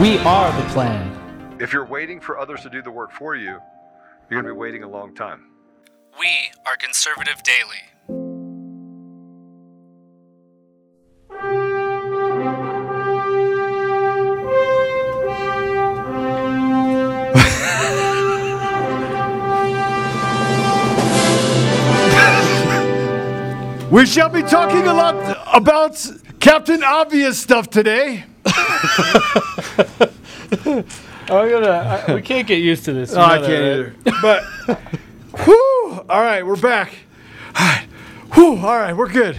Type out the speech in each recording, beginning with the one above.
We are the plan. If you're waiting for others to do the work for you, you're going to be waiting a long time. We are Conservative Daily. We shall be talking a lot about Captain Obvious stuff today. I'm gonna. I, we can't get used to this. you Oh, I can't either. But, whew, all right, we're back. All right, whew, all right, we're good.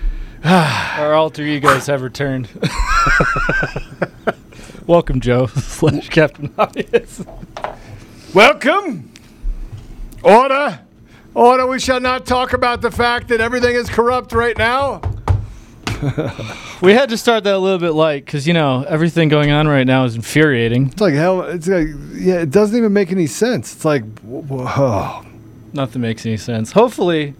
Our alter egos have returned. Welcome, Joe slash Captain Obvious. Welcome. Order. Order. We shall not talk about the fact that everything is corrupt right now. We had to start that a little bit light because you know everything going on right now is infuriating. It's like hell. It's like yeah. It doesn't even make any sense. It's like whoa. Nothing makes any sense. Hopefully,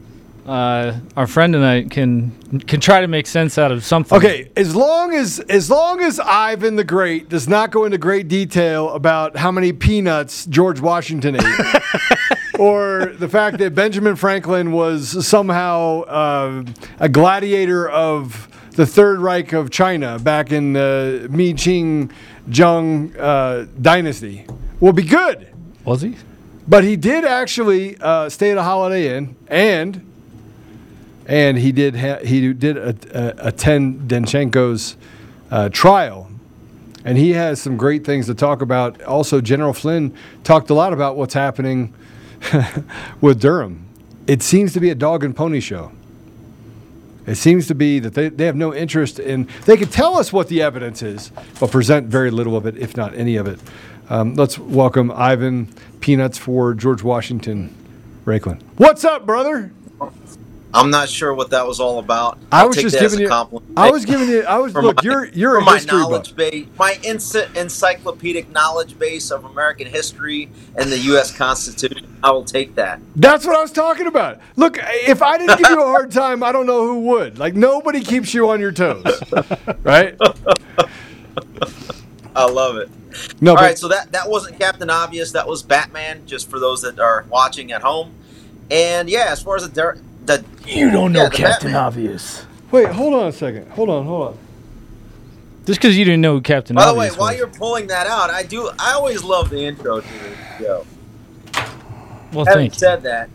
uh, our friend tonight can can try to make sense out of something. Okay, as long as as long as Ivan the Great does not go into great detail about how many peanuts George Washington ate, or the fact that Benjamin Franklin was somehow uh, a gladiator of the Third Reich of China back in the Mi Qing Zheng uh, dynasty, will be good. Was he? But he did actually uh, stay at a Holiday Inn, and and he did ha- he did a- a- attend Danchenko's uh, trial, and he has some great things to talk about. Also, General Flynn talked a lot about what's happening with Durham. It seems to be a dog and pony show. It seems to be that they, they have no interest in, they could tell us what the evidence is, but present very little of it, if not any of it. Um, let's welcome Ivan Peanuts for George Washington Raiklin. What's up, brother? I'm not sure what that was all about. I I'll was just giving a you, compliment. I was giving you, I was, look, my- you're, you're a my history buff. knowledge base, my ency- encyclopedic knowledge base of American history and the U.S. Constitution. I will take that. That's what I was talking about. Look, if I didn't give you a hard time, I don't know who would. Like, nobody keeps you on your toes, right? I love it. No, All but right, so that that wasn't Captain Obvious. That was Batman. Just for those that are watching at home. And yeah, as far as the the You don't know yeah, Captain Batman. Obvious. wait, hold on a second. Hold on, hold on. Just because you didn't know who Captain By the way, Obvious while was. you're pulling that out, I do. I always love the intro to this show. well, Having thank you. said that,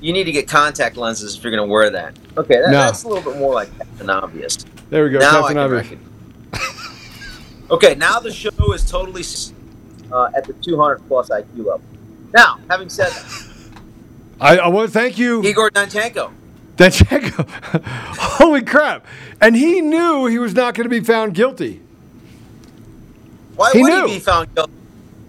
you need to get contact lenses if you're going to wear that. Okay, that, No. that's a little bit more like Captain Obvious. There we go. now Captain I Obvious. reckon. okay, now the show is totally uh, at the 200 plus IQ level. Now, having said that, I, I want to thank you, Igor Danchenko. Danchenko. Holy crap! And he knew he was not going to be found guilty. Why He would knew. he be found guilty?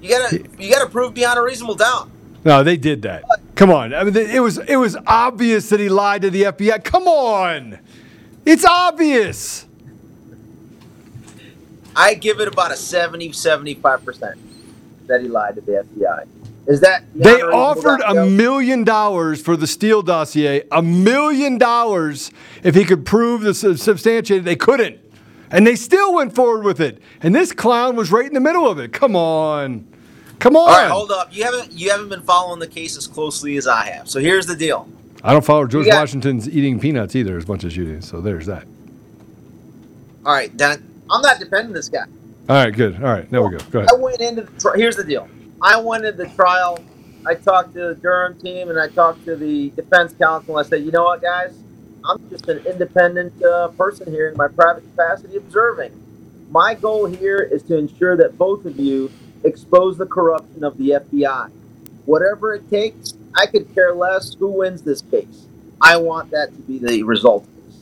You gotta, you gotta prove beyond a reasonable doubt. No, they did that. Come on. I mean, it was it was obvious that he lied to the FBI. Come on, it's obvious. I give it about a 70, 75 percent that he lied to the FBI. Is that They offered a million dollars for the Steele dossier. A million dollars if he could prove the substantiated. They couldn't, and they still went forward with it. And this clown was right in the middle of it. Come on, come on. All right, hold up. You haven't you haven't been following the case as closely as I have. So here's the deal. I don't follow George got- Washington's eating peanuts either as much as you do. So there's that. All right, Dan, I'm not defending this guy. All right, good. All right, there we go. Go ahead. I went into the here's the deal. I wanted the trial. I talked to the Durham team and I talked to the defense counsel. I said, you know what, guys? I'm just an independent uh, person here in my private capacity observing. My goal here is to ensure that both of you expose the corruption of the FBI. Whatever it takes, I could care less who wins this case. I want that to be the result of this.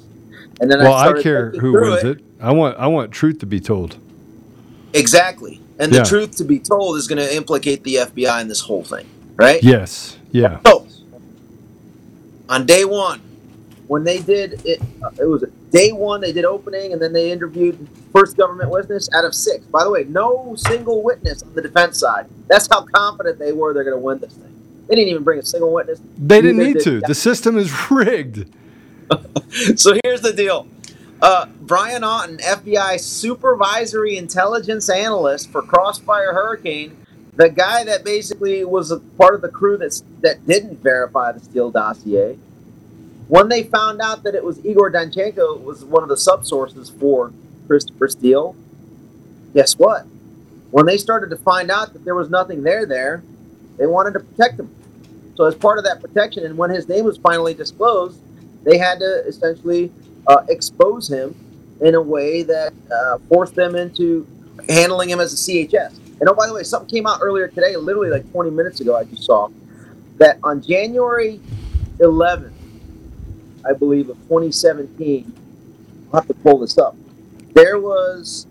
And then Well, I, I care who wins it. I want I want truth to be told. Exactly. And the Yeah. truth to be told is going to implicate the FBI in this whole thing, right? Yes. Yeah. So, on day one, when they did it, uh, it was day one. They did opening, and then they interviewed first government witness out of six. By the way, no single witness on the defense side. That's how confident they were they're going to win this thing. They didn't even bring a single witness. They didn't need did- to. The system is rigged. so here's the deal. Uh, Brian Auten, FBI supervisory intelligence analyst for Crossfire Hurricane, the guy that basically was a part of the crew that's, that didn't verify the Steele dossier, when they found out that it was Igor Danchenko was one of the subsources for Christopher Steele, guess what? When they started to find out that there was nothing there there, they wanted to protect him. So as part of that protection, and when his name was finally disclosed, they had to essentially uh, expose him in a way that uh, forced them into handling him as a CHS. And oh, by the way, something came out earlier today, literally like 20 minutes ago, I just saw that on January 11th, I believe, of 2017, I'll have to pull this up. There was,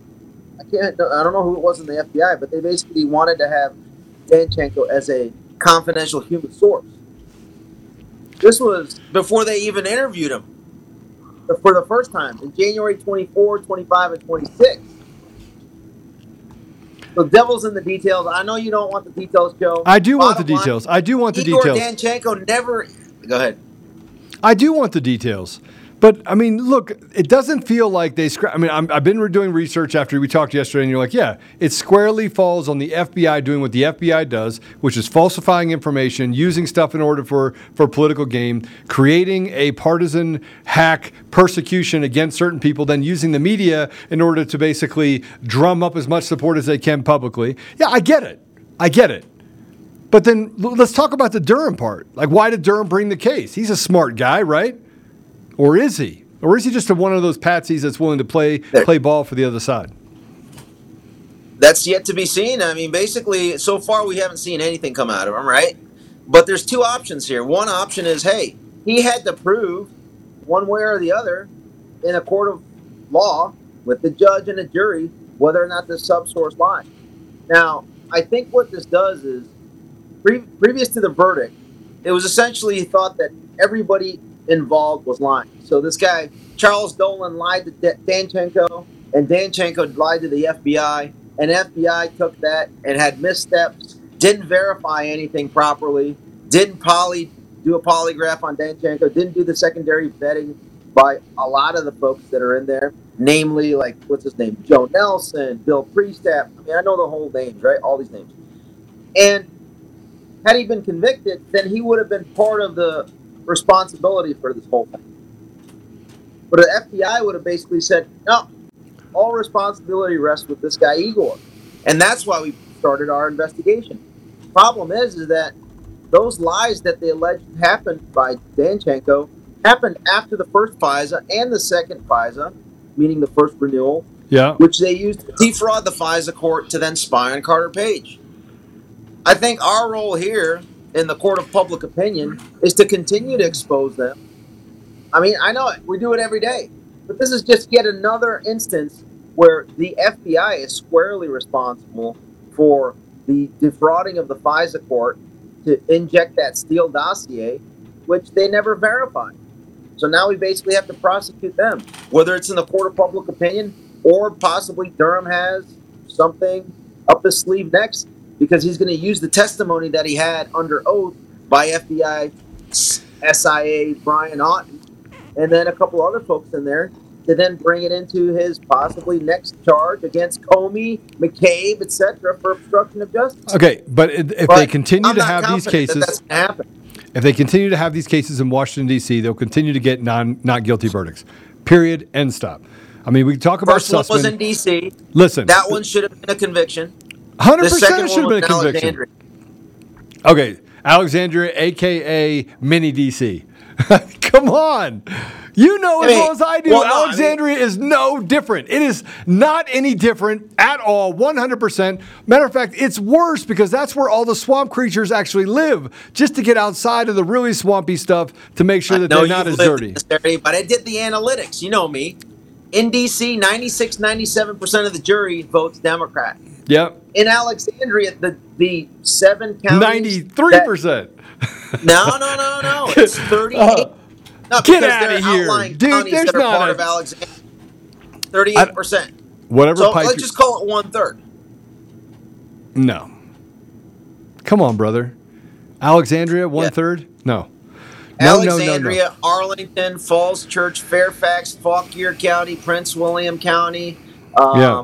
I can't, I don't know who it was in the FBI, but they basically wanted to have Danchenko as a confidential human source. This was before they even interviewed him for the first time in January 24, 25, and 26. The devil's in the details. I know you don't want the details, Joe. I do want the Bottom line, details. I do want the Igor details. Danchenko never. Go ahead. I do want the details. But I mean, look, it doesn't feel like they. Scra- I mean, I'm, I've been doing research after we talked yesterday, and you're like, yeah, it squarely falls on the FBI doing what the FBI does, which is falsifying information, using stuff in order for for political gain, creating a partisan hack persecution against certain people, then using the media in order to basically drum up as much support as they can publicly. Yeah, I get it. I get it. But then let's talk about the Durham part. Like, why did Durham bring the case? He's a smart guy, right? Or is he? Or is he just a, one of those patsies that's willing to play play ball for the other side? That's yet to be seen. I mean, basically, so far we haven't seen anything come out of him, right? But there's two options here. One option is, hey, he had to prove one way or the other in a court of law with the judge and the jury whether or not the subsource lied. Now, I think what this does is, pre- previous to the verdict, it was essentially thought that everybody involved was lying. So this guy, Charles Dolan, lied to Danchenko, and Danchenko lied to the FBI, and FBI took that and had missteps, didn't verify anything properly, didn't poly do a polygraph on Danchenko, didn't do the secondary vetting by a lot of the folks that are in there, namely like what's his name, Joe Nelson, Bill Priestap. I mean, I know the whole names, right? All these names. And had he been convicted, then he would have been part of the responsibility for this whole thing. But the FBI would have basically said, no, all responsibility rests with this guy Igor, and that's why we started our investigation. Problem is, is that those lies that they alleged happened by Danchenko happened after the first FISA and the second FISA, meaning the first renewal, Yeah. which they used to defraud the FISA court to then spy on Carter Page. I think our role here in the court of public opinion is to continue to expose them. I mean, I know it, we do it every day, but this is just yet another instance where the FBI is squarely responsible for the defrauding of the FISA court to inject that Steele dossier, which they never verified. So now we basically have to prosecute them, whether it's in the court of public opinion or possibly Durham has something up his sleeve next because he's going to use the testimony that he had under oath by FBI SIA Brian Auten and then a couple other folks in there to then bring it into his possibly next charge against Comey, McCabe, etc. for obstruction of justice. Okay, but if But they continue I'm to have these that cases, that's happen. if they continue to have these cases in Washington D.C., they'll continue to get non not guilty verdicts. Period. End stop. I mean, we can talk about First one was in D.C. Listen, That one should have been a conviction. 100% it should have been a conviction. Okay, Alexandria, aka Mini DC. Come on. You know as I mean, well as I do, well, no, I mean- Alexandria is no different. It is not any different at all, 100%. Matter of fact, it's worse because that's where all the swamp creatures actually live, just to get outside of the really swampy stuff to make sure that they're not as dirty. area, but I did the analytics. You know me. In DC, 96, 97% of the jury votes Democrat. Yep. In Alexandria, the, the seven counties. 93%. that- no, no, no, no. It's 38. no, Get because outta they're here. Dude, there's that are not part a- of Alexandria. 38%. Whatever So let's just call it one third. No. Come on, brother. Alexandria, one third? No. No, no, no, no. Alexandria, Arlington, Falls Church, Fairfax, Fauquier County, Prince William County. Um, Yeah.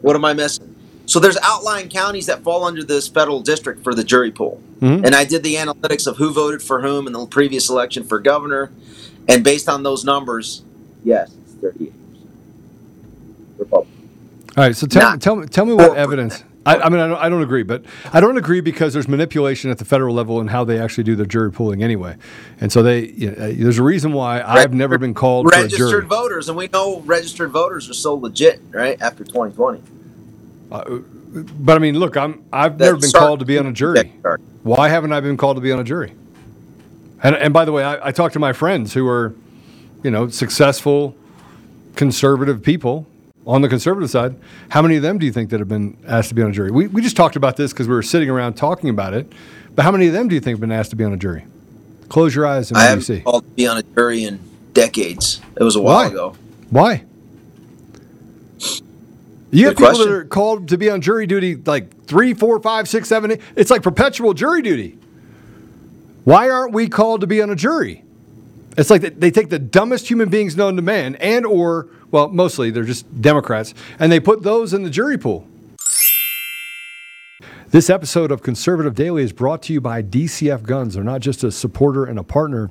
What am I missing? So there's outlying counties that fall under this federal district for the jury pool. Mhm. And I did the analytics of who voted for whom in the previous election for governor. And based on those numbers, yes, it's 38%. Republican. All right, so tell, Not tell, me- tell me what evidence. I, I mean, I don't, I don't agree, but I don't agree because there's manipulation at the federal level and how they actually do their jury pooling anyway. And so they, you know, uh, there's a reason why I've never been called Registered voters, and we know registered voters are so legit, right? After 2020. But I mean, look, I'm I've never been called to be on a jury. Why haven't I been called to be on a jury? And and by the way, I, I talked to my friends who are, you know, successful, conservative people on the conservative side. How many of them do you think that have been asked to be on a jury? We we just talked about this because we were sitting around talking about it. But how many of them do you think have been asked to be on a jury? Close your eyes and I haven't see? called to be on a jury in decades. It was a while Why? ago. Why? You have Good people that are called to be on jury duty like three, four, five, six, seven, eight. It's like perpetual jury duty. Why aren't we called to be on a jury? It's like they- take the dumbest human beings known to man, and or well, mostly they're just Democrats, and they put those in the jury pool. This episode of Conservative Daily is brought to you by DCF Guns. They're not just a supporter and a partner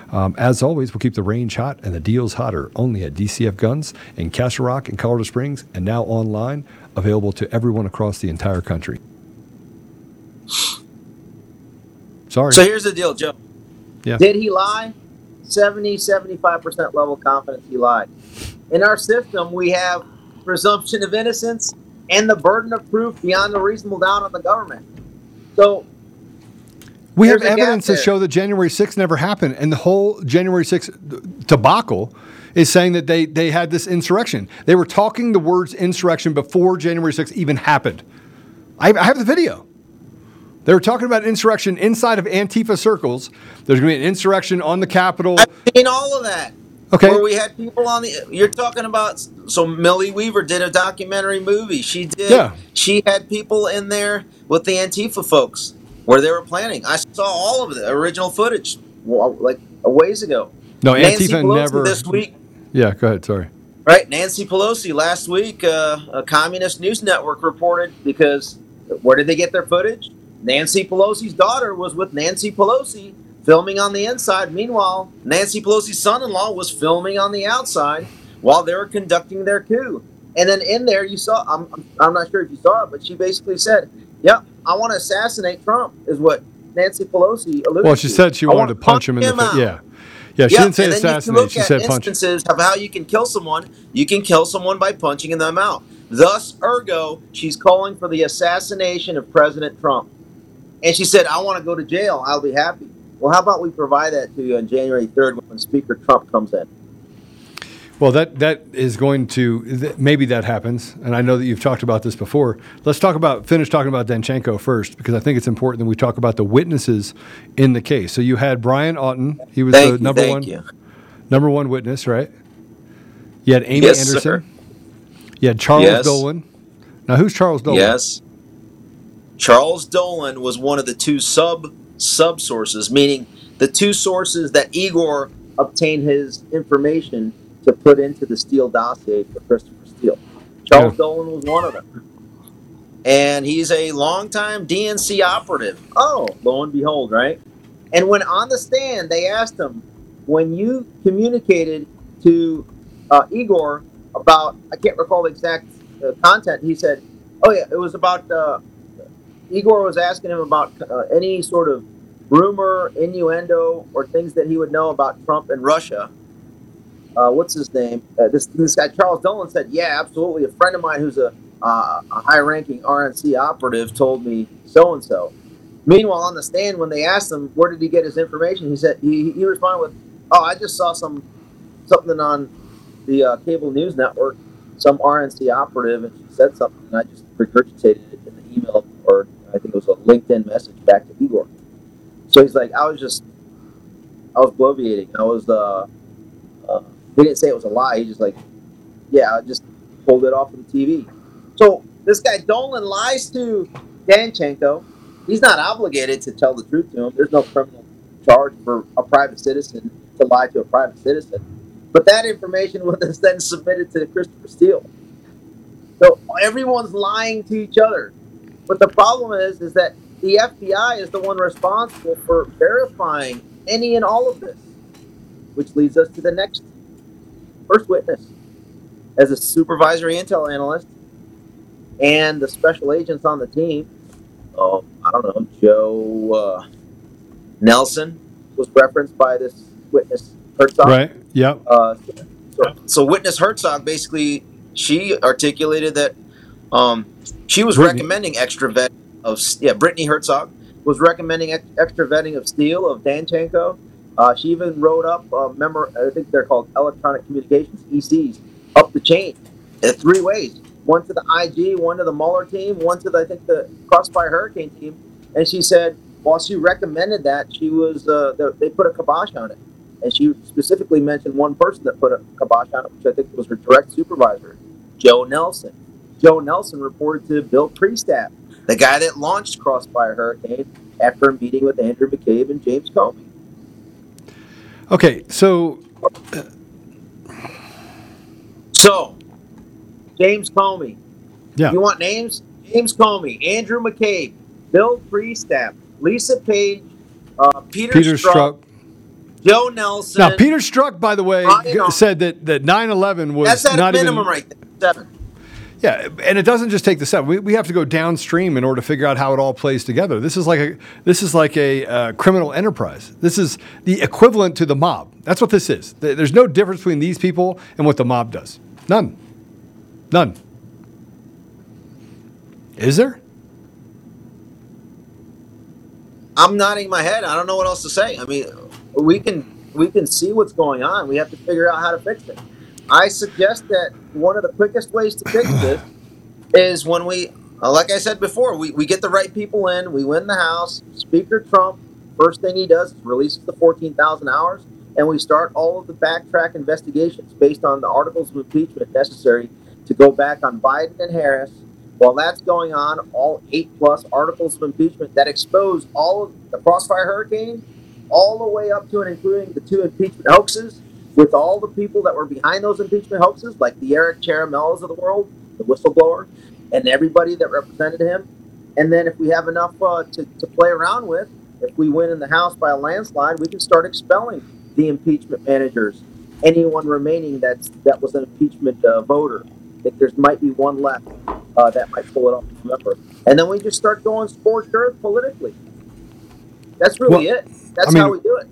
Um, as always, we'll keep the range hot and the deals hotter only at DCF Guns in Castle Rock and Colorado Springs and now online, available to everyone across the entire country. Sorry. So here's the deal, Joe. Yeah. Did he lie? 70, 75% level confidence he lied. In our system, we have presumption of innocence and the burden of proof beyond a reasonable doubt on the government. So We have There's gap evidence to show that January 6th never happened, and the whole January 6th debacle is saying that they, they had this insurrection. They were talking the words insurrection before January 6th even happened. I, I have the video. They were talking about insurrection inside of Antifa circles. There's going to be an insurrection on the Capitol. I've seen all of that. Okay. Where we had people on the. You're talking about. So Millie Weaver did a documentary movie. She did. Yeah. She had people in there with the Antifa folks where they were planning. I saw all of the original footage like a ways ago. No, Nancy Antifa Pelosi never. This week, Yeah, go ahead. Sorry. right? Nancy Pelosi last week, uh, a communist news network reported because where did they get their footage? Nancy Pelosi's daughter was with Nancy Pelosi filming on the inside. Meanwhile, Nancy Pelosi's son-in-law was filming on the outside while they were conducting their coup. And then in there, you saw, I'm, I'm- I'm not sure if you saw it, but she basically said, Yep, I want to assassinate Trump, is what Nancy Pelosi alluded Well, she to. said she I wanted wanna punch him in the face. Yeah. Yeah, she Yeah, didn't say and then you can assassinate. look She at said punch. instances of how you can kill someone. You can kill someone by punching them out. Thus, ergo, she's calling for the assassination of President Trump. And she said, I want to go to jail. I'll be happy. Well, how about we provide that to you on January 3rd when Speaker Trump comes in? Well, that that is going to th- maybe that happens, and I know that you've talked about this before. Let's talk about finish talking about Danchenko first, because I think it's important that we talk about the witnesses in the case. So you had Brian Auten; he was Thank the number thank one you. number one witness, right? You had Amy Yes, Anderson. sir. You had Charles Yes. Dolan. Now, who's Charles Dolan? Yes. Charles Dolan was one of the two sub sub sources, meaning the two sources that Igor obtained his information to put into the Steele dossier for Christopher Steele. Charles Yeah. Dolan was one of them. And he's a longtime DNC operative. Oh, lo and behold, right? And when on the stand, they asked him, when you communicated to uh, Igor about, I can't recall the exact uh, content, he said, oh, yeah, it was about, uh, Igor was asking him about uh, any sort of rumor, innuendo, or things that he would know about Trump and Russia. Uh, what's his name? Uh, this this guy Charles Dolan said, "Yeah, absolutely. A friend of mine who's a, uh, a high-ranking RNC operative told me so and so." Meanwhile, on the stand, when they asked him where did he get his information, he said he, he responded with, "Oh, I just saw some something on the uh, cable news network, some RNC operative, and she said something, and I just regurgitated it in the email, or I think it was a LinkedIn message back to Igor." So he's like, "I was just, I was bloviating. I was, uh, uh, he didn't say it was a lie. He just like, yeah, I just pulled it off of the TV." So this guy Dolan lies to Danchenko. He's not obligated to tell the truth to him. There's no criminal charge for a private citizen to lie to a private citizen. But that information was then submitted to Christopher Steele. So everyone's lying to each other. But the problem is, is that the FBI is the one responsible for verifying any and all of this, which leads us to the next first witness. As a supervisory intel analyst and the special agents on the team, oh, I don't know, Joe uh, Nelson was referenced by this witness Hertzog. Right. Yep. Uh, so, so witness Hertzog basically she articulated that um, she was Brittany. recommending extra vet of yeah Brittany Hertzog was recommending ex- extra vetting of Steele of Danchenko. Uh, she even wrote up uh, member I think they're called electronic communications ECs up the chain in three ways. One to the IG, one to the Mueller team, one to the I think the Crossfire Hurricane team. And she said while she recommended that, she was uh, the, they put a kibosh on it. And she specifically mentioned one person that put a kibosh on it, which I think was her direct supervisor, Joe Nelson. Joe Nelson reported to Bill Priestap, the guy that launched Crossfire Hurricane after a meeting with Andrew McCabe and James Comey. Okay. So So, James Comey. yeah. You want names? James Comey, Andrew McCabe, Bill Priestap, Lisa Page, uh, Peter, Peter Strzok, Strzok. Joe Nelson. Now, Peter Strzok, by the way, said that that 9/11 was That's at a not minimum even right there. Seven. Yeah, and it doesn't just take the seven. We, we have to go downstream in order to figure out how it all plays together. This is like a this is like a uh, criminal enterprise. This is the equivalent to the mob. That's what this is. There's no difference between these people and what the mob does. None. None. Is there? I'm nodding my head. I don't know what else to say. I mean, we can we can see what's going on. We have to figure out how to fix it. I suggest that one of the quickest ways to fix this is when we, uh, like I said before, we, we get the right people in, we win the House. Speaker Trump, first thing he does is releases the 14,000 hours, and we start all of the backtrack investigations based on the articles of impeachment necessary to go back on Biden and Harris. While that's going on, all eight plus articles of impeachment that expose all of the Crossfire Hurricane, all the way up to and including the two impeachment hoaxes, with all the people that were behind those impeachment hoaxes, like the Eric Ciaramellas of the world, the whistleblower, and everybody that represented him. And then if we have enough uh, to, to play around with, if we win in the House by a landslide, we can start expelling the impeachment managers, anyone remaining that's that was an impeachment uh, voter. If there's might be one left uh, that might pull it off, remember, and then we just start going scorched earth politically. That's really Well, it. That's I mean- how we do it.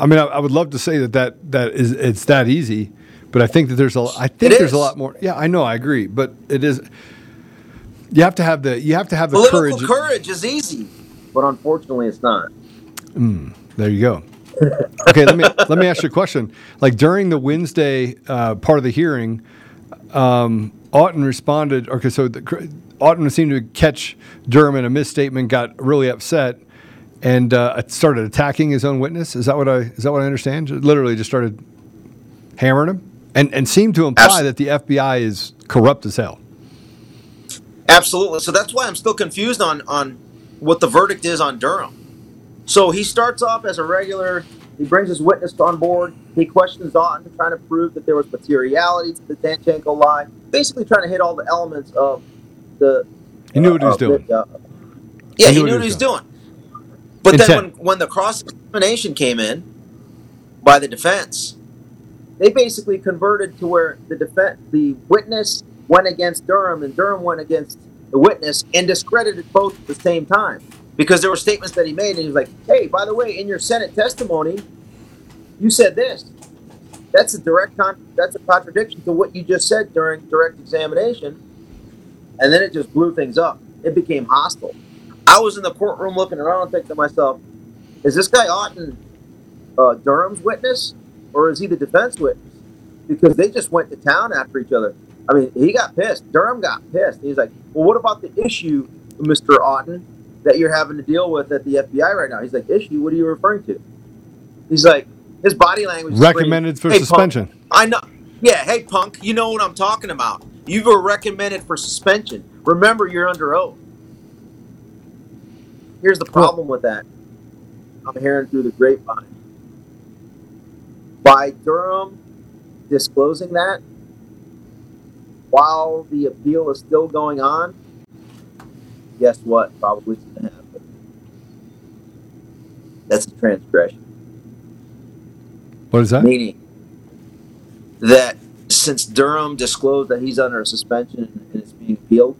I mean, I, I would love to say that, that that is it's that easy, but I think that there's a I think It there's is. a lot more. Yeah, I know, I agree, but it is. You have to have the you have to have the Political courage. courage is easy, but unfortunately, it's not. There you go. Okay, let me let me ask you a question. Like during the Wednesday uh, part of the hearing, um, Auten responded. Okay, so the, Auten seemed to catch Durham in a misstatement, got really upset, and uh, started attacking his own witness. Is that what I is that what I understand? Literally, just started hammering him, and and seemed to imply Abs- that the FBI is corrupt as hell. Absolutely. So that's why I'm still confused on on what the verdict is on Durham. So he starts off as a regular. He brings his witness on board. He questions Auten, trying to prove that there was materiality to the Danchenko lie. Basically, trying to hit all the elements of the. He knew what he was doing. uh, yeah, he, knew what he was doing. But then when, when the cross examination came in by the defense, they basically converted to where the defense, the witness went against Durham and Durham went against the witness and discredited both at the same time because there were statements that he made and he was like, "Hey, by the way, in your Senate testimony, you said this. That's a direct con- that's a contradiction to what you just said during direct examination." And then it just blew things up. It became hostile. I was in the courtroom looking around, thinking to myself, "Is this guy Auten uh, Durham's witness, or is he the defense witness?" Because they just went to town after each other. I mean, he got pissed. Durham got pissed. He's like, "Well, what about the issue, Mister Auten, that you're having to deal with at the FBI right now?" He's like, "Issue? What are you referring to?" He's like, his body language is Recommended for "Hey, punk, suspension. I know. Yeah, hey punk, you know what I'm talking about. You were recommended for suspension. Remember, you're under oath. Here's the problem with that. I'm hearing through the grapevine. By Durham disclosing that, while the appeal is still going on, guess what? Probably going to happen. That's a transgression What is that? meaning that since Durham disclosed that he's under a suspension and it's being appealed,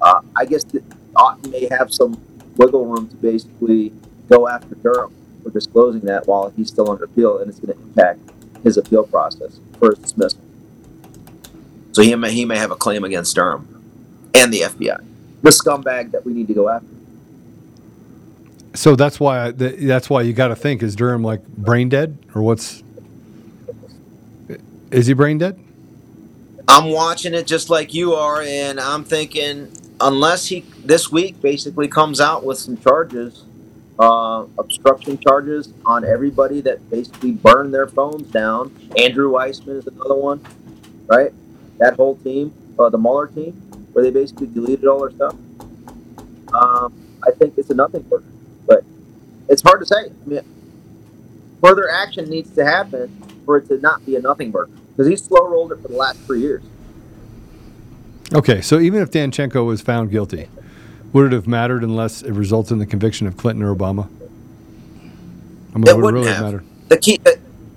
uh, I guess that Auten may have some wiggle room to basically go after Durham for disclosing that while he's still under appeal, and it's going to impact his appeal process for his dismissal. So he may he may have a claim against Durham and the FBI, the scumbag that we need to go after. So that's why that's why you got to think: is Durham like brain dead, or what's? Is he brain dead? I'm watching it just like you are, and I'm thinking unless he this week basically comes out with some charges, uh, obstruction charges on everybody that basically burned their phones down. Andrew Weissmann is another one, right? That whole team, uh, the Mueller team, where they basically deleted all their stuff. Um, I think it's a nothing burger, but it's hard to say. I mean, further action needs to happen for it to not be a nothing burger because he's slow rolled it for the last three years. Okay, so even if Danchenko was found guilty, would it have mattered unless it results in the conviction of Clinton or Obama? I mean, It would it really have. matter? The key, uh,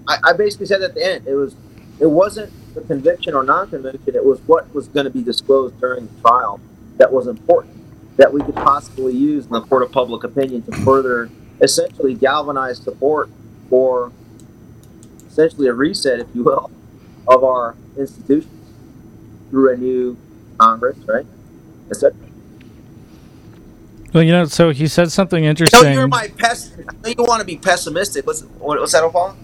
I, I basically said at the end, it was, it wasn't the conviction or non-conviction. It was what was going to be disclosed during the trial that was important that we could possibly use in the court of public opinion to further, essentially, galvanize support for, essentially, a reset, if you will, of our institutions through a new Congress, right? Is Etc. Well, you know, so he said something No, interesting. you're my pes- I know you want to be pessimistic. What's, what, what's that, Opal?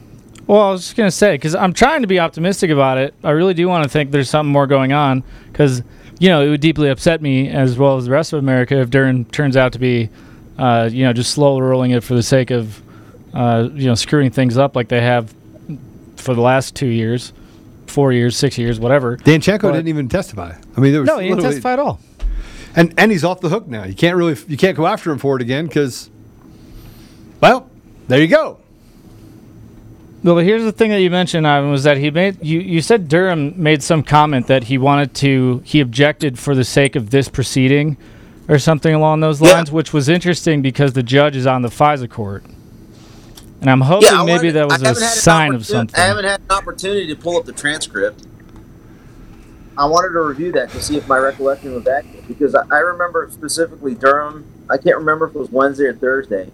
Well, I was just gonna say because I'm trying to be optimistic about it. I really do want to think there's something more going on because you know it would deeply upset me as well as the rest of America if Durham turns out to be, uh, you know, just slow rolling it for the sake of, uh, you know, screwing things up like they have for the last two years, four years, six years, whatever. Danchenko But- didn't even testify. I mean, there was No, he didn't testify at all. and and he's off the hook now. You can't really you can't go after him for it again because, well, there you go. Well, here's the thing that you mentioned, Ivan, was that he made you, you said Durham made some comment that he wanted to he objected for the sake of this proceeding, or something along those Yeah. lines, which was interesting because the judge is on the FISA court. And I'm hoping I maybe wanted- that was a haven't had an sign of something. I haven't had an opportunity to pull up the transcript. I wanted to review that to see if my recollection was accurate because I, I remember specifically Durham. I can't remember if it was Wednesday or Thursday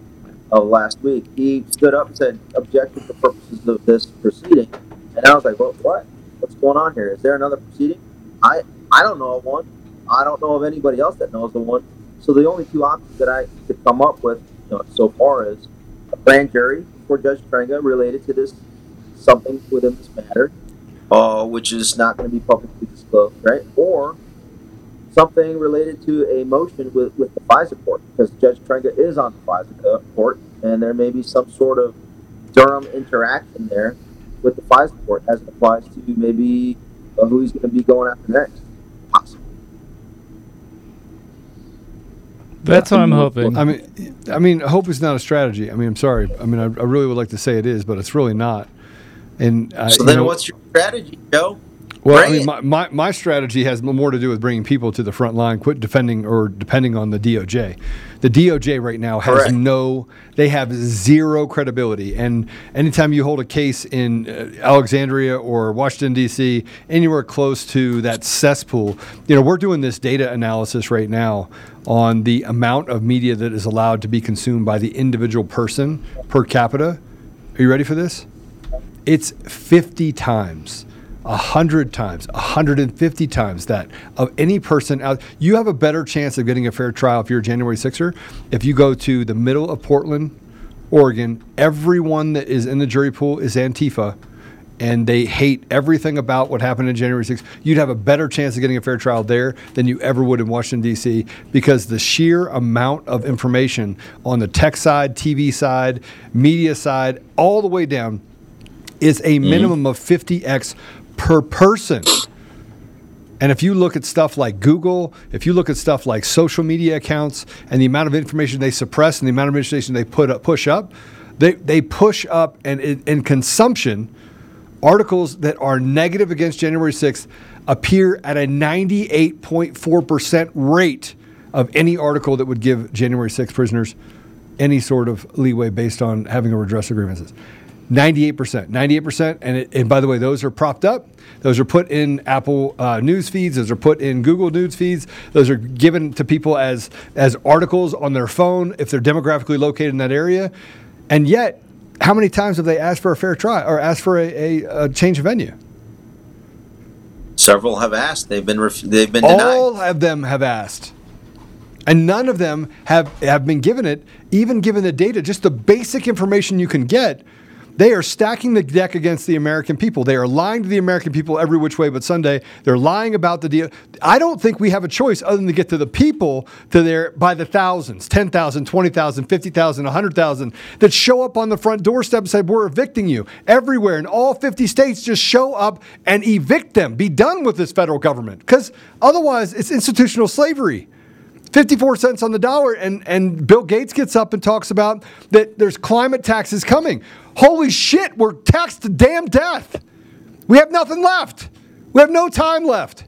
of last week. He stood up and said, "Objected for purposes of this proceeding," and I was like, "What? What? What's going on here? Is there another proceeding?" I I don't know of one. I don't know of anybody else that knows the one. So the only two options that I could come up with you know, so far is a grand jury for Judge Trenga related to this something within this matter, uh, which is not going to be publicly disclosed, right? Or something related to a motion with, with the FISA court, because Judge Trenga is on the FISA co- court, and there may be some sort of Durham interaction there with the FISA court as it applies to maybe uh, who he's going to be going after next. Possibly. That's what I'm hoping. I mean, I mean, hope is not a strategy. I mean, I'm sorry. I mean, I, I really would like to say it is, but it's really not. And uh, So you then, know- what's your strategy, Joe? Well, I mean, my, my, my strategy has more to do with bringing people to the front line, quit defending or depending on the DOJ. The DOJ right now has Correct. no, they have zero credibility. And anytime you hold a case in uh, Alexandria or Washington, D.C., anywhere close to that cesspool, you know, we're doing this data analysis right now on the amount of media that is allowed to be consumed by the individual person per capita. Are you ready for this? it's 50 times 100 times 150 times that of any person out you have a better chance of getting a fair trial if you're a january 6er if you go to the middle of portland oregon everyone that is in the jury pool is antifa and they hate everything about what happened in January 6th, you'd have a better chance of getting a fair trial there than you ever would in Washington, D.C., because the sheer amount of information on the tech side, TV side, media side, all the way down is a mm-hmm. minimum of 50x per person. And if you look at stuff like Google, if you look at stuff like social media accounts and the amount of information they suppress and the amount of information they put up, push up, they, they push up and in, consumption, articles that are negative against January 6th appear at a 98.4% rate of any article that would give January 6th prisoners any sort of leeway based on having a redress grievances. 98%, 98%. And, it, and by the way, those are propped up. Those are put in Apple uh, news feeds. Those are put in Google news feeds. Those are given to people as, as articles on their phone if they're demographically located in that area. And yet, how many times have they asked for a fair trial or asked for a, a, a change of venue? Several have asked. They've been ref- they've been denied. All of them have asked. And none of them have, have been given it, even given the data, just the basic information you can get. They are stacking the deck against the American people. They are lying to the American people every which way but Sunday. They're lying about the deal. I don't think we have a choice other than to get to the people to their by the thousands 10,000, 20,000, 50,000, 100,000 that show up on the front doorstep and say, We're evicting you. Everywhere in all 50 states, just show up and evict them. Be done with this federal government. Because otherwise, it's institutional slavery. 54 cents on the dollar and and Bill Gates gets up and talks about that there's climate taxes coming. Holy shit, we're taxed to damn death. We have nothing left. We have no time left.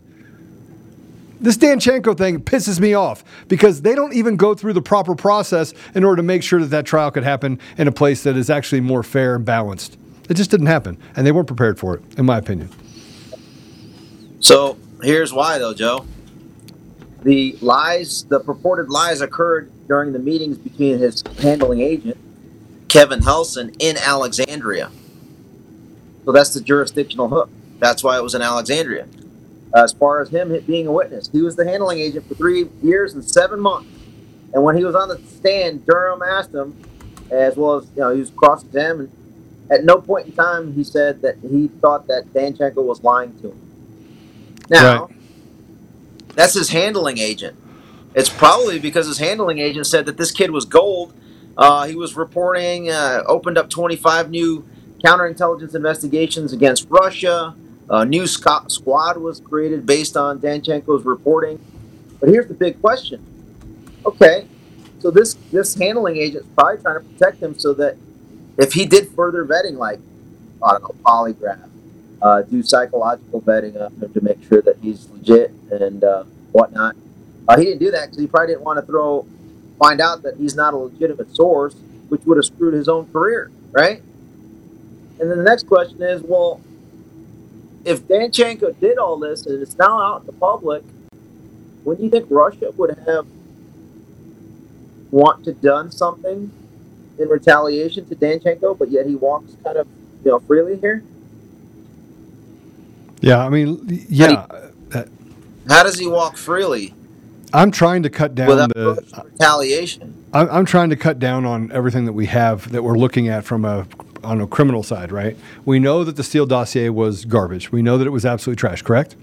This Danchenko thing pisses me off because they don't even go through the proper process in order to make sure that that trial could happen in a place that is actually more fair and balanced. It just didn't happen, and they weren't prepared for it, in my opinion. So here's why, though, Joe. The lies, the purported lies, occurred during the meetings between his handling agent, Kevin Helson, in Alexandria. So that's the jurisdictional hook. That's why it was in Alexandria. As far as him being a witness, he was the handling agent for three years and seven months. And when he was on the stand, Durham asked him, as well as you know, he was cross-examined. At no point in time he said that he thought that Danchenko was lying to him. Now, Right. That's his handling agent. It's probably because his handling agent said that this kid was gold. Uh, he was reporting, uh, opened up 25 new counterintelligence investigations against Russia. A new squad was created based on Danchenko's reporting. But here's the big question. Okay, so this this handling agent's probably trying to protect him so that if he did further vetting, like I don't know, polygraph, uh, do psychological vetting of him to make sure that he's legit and uh, whatnot, Uh, he didn't do that because he probably didn't want to throw, find out that he's not a legitimate source, which would have screwed his own career, right? And then the next question is, well, if Danchenko did all this and it's now out in the public, do you think Russia would have want to done something in retaliation to Danchenko, but yet he walks kind of you know freely here? Yeah, I mean, yeah. uh, How does he walk freely I'm trying to cut down without the. retaliation? I'm, I'm trying to cut down on everything that we have that we're looking at from a on a criminal side, right? We know that the Steele dossier was garbage. We know that it was absolutely trash. Correct?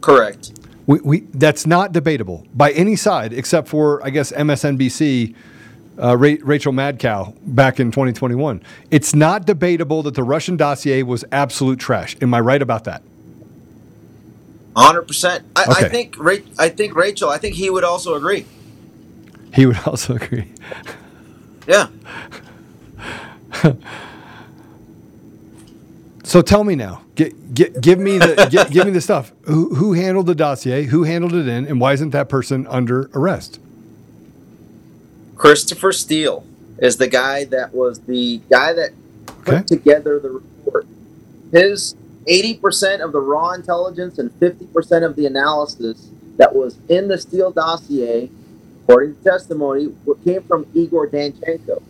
Correct. We, we that's not debatable by any side except for I guess MSNBC. Uh, Ra- Rachel Madcow back in 2021. It's not debatable that the Russian dossier was absolute trash. Am I right about that? Hundred percent. I, Okay. I think. Ra- I think Rachel. I think he would also agree. He would also agree. Yeah. So tell me now, get, get, give me the get, give me the stuff. Who, who handled the dossier? Who handled it in? And why isn't that person under arrest? Christopher Steele is the guy that was the guy that put Okay. together the report. His 80% of the raw intelligence and 50% of the analysis that was in the Steele dossier, according to testimony, came from Igor Danchenko.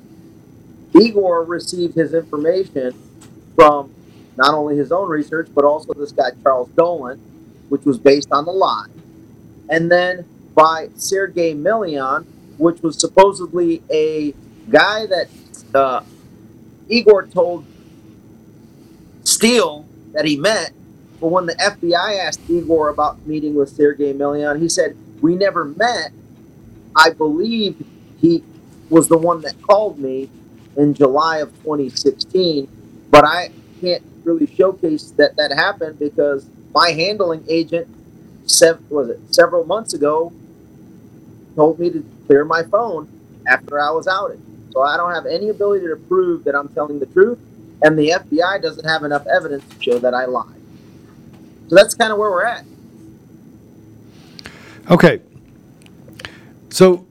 Igor received his information from not only his own research, but also this guy, Charles Dolan, which was based on the lie. And then by Sergei Milian, which was supposedly a guy that uh, Igor told Steele that he met. But when the FBI asked Igor about meeting with Sergei Milian, he said, We never met. I believe he was the one that called me in July of 2016, but I can't really showcase that that happened because my handling agent, sev- was it several months ago, told me to clear my phone after I was outed. So I don't have any ability to prove that I'm telling the truth, and the FBI doesn't have enough evidence to show that I lied. So that's kind of where we're at. Okay. So,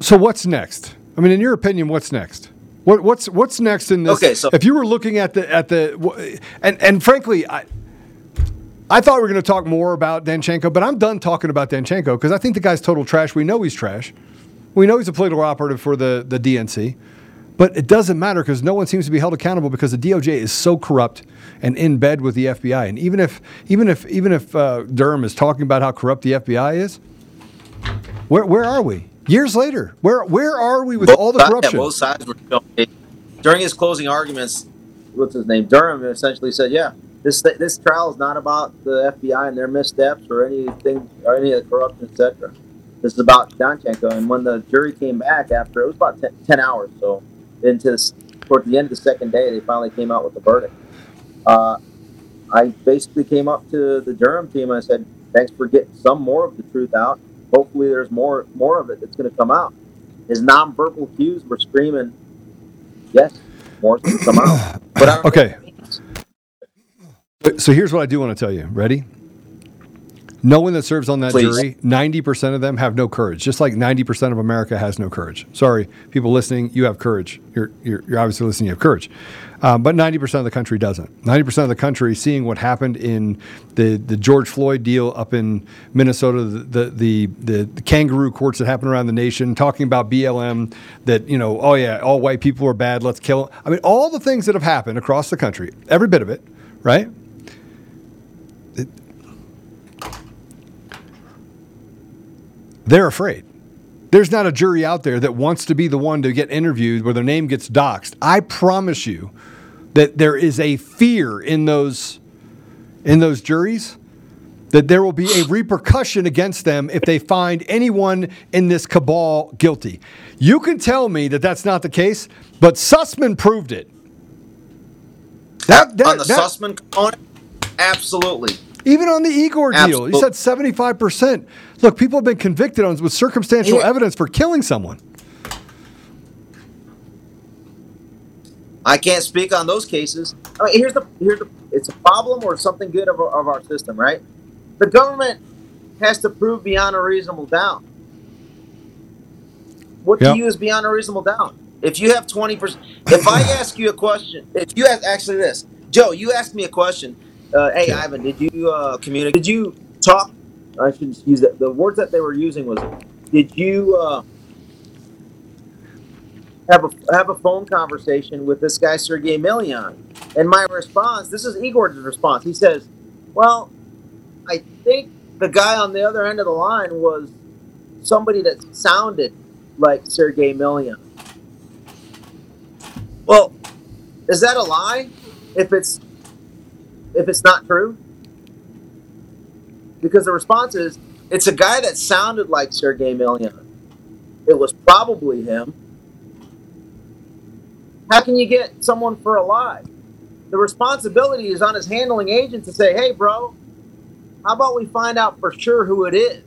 so what's next? I mean, in your opinion, what's next? What, what's what's next in this? Okay, so- if you were looking at the at the and and frankly, I I thought we were going to talk more about Danchenko, but I'm done talking about Danchenko because I think the guy's total trash. We know he's trash. We know he's a political operative for the the DNC, but it doesn't matter because no one seems to be held accountable because the DOJ is so corrupt and in bed with the FBI. And even if even if even if uh, Durham is talking about how corrupt the FBI is, where where are we? Years later, where where are we with all the Both- yeah, corruption? both sides were it. during his closing arguments. What's his name? Durham essentially said, "Yeah, this this trial is not about the FBI and their missteps or anything or any of the corruption, etc. This is about Danchenko." And when the jury came back after it was about 10, 10 hours, so into this, towards the end of the second day, they finally came out with the verdict. Uh, I basically came up to the Durham team and I said, "Thanks for getting some more of the truth out. Hopefully, there's more more of it that's going to come out." His nonverbal cues were screaming, "Yes, more to come out." But I Okay. What it means. So here's what I do want to tell you. Ready? No one that serves on that Please. jury, 90% of them have no courage, just like 90% of America has no courage. Sorry, people listening, you have courage. You're, you're, you're obviously listening, you have courage. Um, but 90% of the country doesn't. 90% of the country, seeing what happened in the, the George Floyd deal up in Minnesota, the, the, the, the, kangaroo courts that happen around the nation, talking about BLM, that, you know, oh yeah, all white people are bad, let's kill 'em. I mean, all the things that have happened across the country, every bit of it, right? They're afraid. There's not a jury out there that wants to be the one to get interviewed where their name gets doxxed. I promise you that there is a fear in those in those juries that there will be a repercussion against them if they find anyone in this cabal guilty. You can tell me that that's not the case, but Sussman proved it. That, that, on the that- Sussman component, absolutely. Even on the Igor deal, you said 75%. Look, people have been convicted on with circumstantial Here- evidence for killing someone. I can't speak on those cases. I mean, here's the here's the it's a problem or something good of, our- of our system, right? The government has to prove beyond a reasonable doubt. What Yep. to you is beyond a reasonable doubt? If you have 20%, if I ask you a question, if you ask, actually this, Joe, you asked me a question. Uh, hey, Yeah. Ivan, did you uh, communicate? Did you talk? I should use that. The words that they were using was, did you uh, have a have a phone conversation with this guy Sergey Milian? And my response, this is Igor's response. He says, "Well, I think the guy on the other end of the line was somebody that sounded like Sergey Milian." Well, is that a lie? If it's if it's not true, because the response is it's a guy that sounded like Sergey Milian. It was probably him. How can you get someone for a lie? The responsibility is on his handling agent to say, "Hey, bro, how about we find out for sure who it is?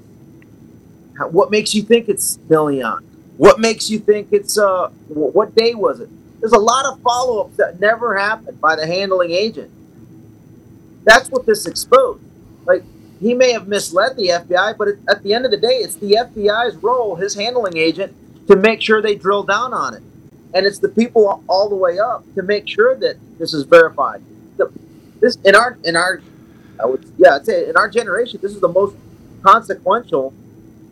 What makes you think it's Milian? What makes you think it's uh? What day was it? There's a lot of follow-ups that never happened by the handling agent. That's what this exposed. Like he may have misled the FBI, but it, at the end of the day, it's the FBI's role, his handling agent, to make sure they drill down on it, and it's the people all the way up to make sure that this is verified. The, this in our in our, I would yeah, I'd say in our generation, this is the most consequential,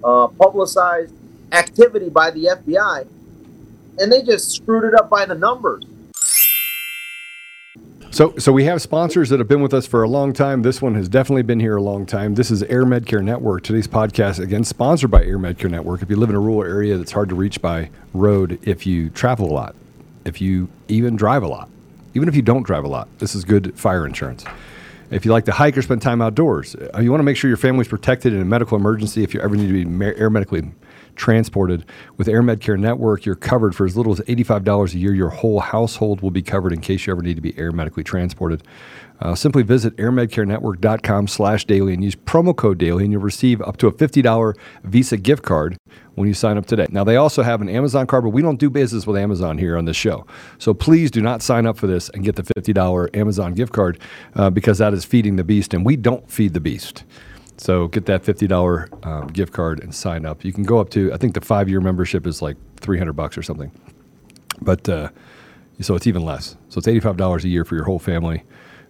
uh, publicized activity by the FBI, and they just screwed it up by the numbers. So, so we have sponsors that have been with us for a long time. This one has definitely been here a long time. This is AirMedCare Network. Today's podcast, again, sponsored by AirMedCare Network. If you live in a rural area that's hard to reach by road, if you travel a lot, if you even drive a lot, even if you don't drive a lot, this is good fire insurance. If you like to hike or spend time outdoors, uh, you want to make sure your family's protected in a medical emergency. If you ever need to be air medically transported with AirMedCare Network, you're covered for as little as $85 a year. Your whole household will be covered in case you ever need to be air medically transported. Uh, simply visit airmedcarenetwork.com slash daily and use promo code daily and you'll receive up to a $50 Visa gift card when you sign up today. Now, they also have an Amazon card, but we don't do business with Amazon here on this show. So please do not sign up for this and get the $50 Amazon gift card uh, because that is feeding the beast, and we don't feed the beast. So get that $50 um, gift card and sign up. You can go up to, I think the five year membership is like 300 bucks or something. But uh, so it's even less. So it's $85 a year for your whole family.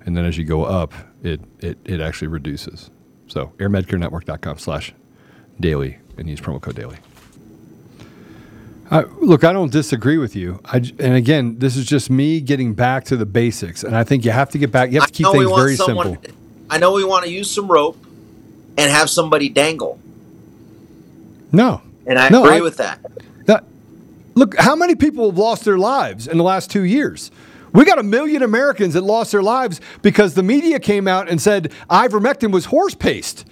And then as you go up, it, it, it actually reduces. So airmedcarenetwork.com slash daily and use promo code daily. Uh, look, I don't disagree with you. I, and again, this is just me getting back to the basics. And I think you have to get back, you have to keep I things very someone. simple. I know we want to use some rope and have somebody dangle, No. and I No, agree I- with that. That, look, how many people have lost their lives in the last two years? We got a million Americans that lost their lives because the media came out and said ivermectin was horse paste.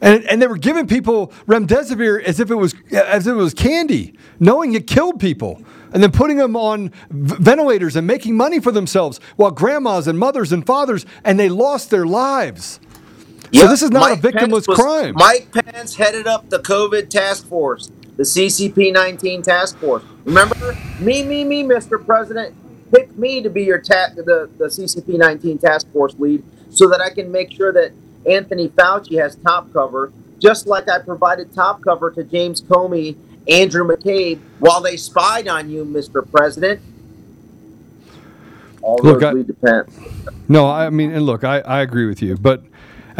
And, and they were giving people remdesivir as if it was as if it was candy, knowing it killed people, and then putting them on v- ventilators and making money for themselves while grandmas and mothers and fathers and they lost their lives. So this is not a Mike Pence victimless was- crime. Mike Pence headed up the COVID task force, the CCP 19 task force. Remember, me, me, me, Mr. President, pick me to be your ta- the the CCP 19 task force lead, so that I can make sure that Anthony Fauci has top cover, just like I provided top cover to James Comey, Andrew McCabe, while they spied on you, Mr. President. All Look, I- lead to Pence. No, I mean, and look, I, I agree with you, but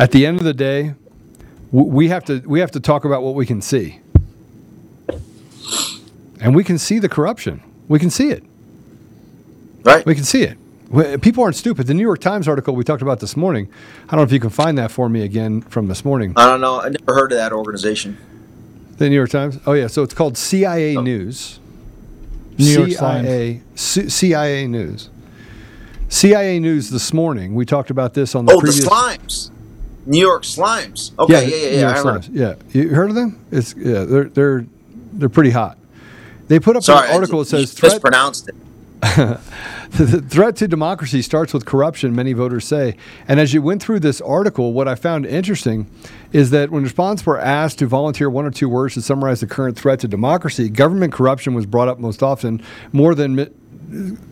at the end of the day, we have to we have to talk about what we can see, and we can see the corruption. We can see it. Right. We can see it. People aren't stupid. The New York Times article we talked about this morning. I don't know if you can find that for me again from this morning. I don't know. I never heard of that organization. The New York Times. Oh yeah, so it's called CIA Oh. News. New York CIA C- CIA News. CIA News this morning. We talked about this on the Oh, previous. the Slimes. New York Slimes. Okay, yeah, yeah, New yeah. York I. Slimes. Yeah, you heard of them? It's yeah, they're they're they're pretty hot. They put up Sorry, an article that says just threat, mispronounced it. the threat to democracy starts with corruption, many voters say. And as you went through this article, what I found interesting is that when respondents were asked to volunteer one or two words to summarize the current threat to democracy, government corruption was brought up most often, more than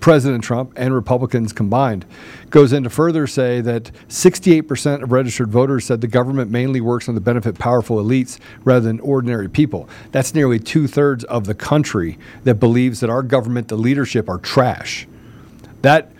President Trump and Republicans combined, goes in to further say that 68% of registered voters said the government mainly works on the benefit powerful elites rather than ordinary people. That's nearly two thirds of the country that believes that our government, the leadership, are trash. That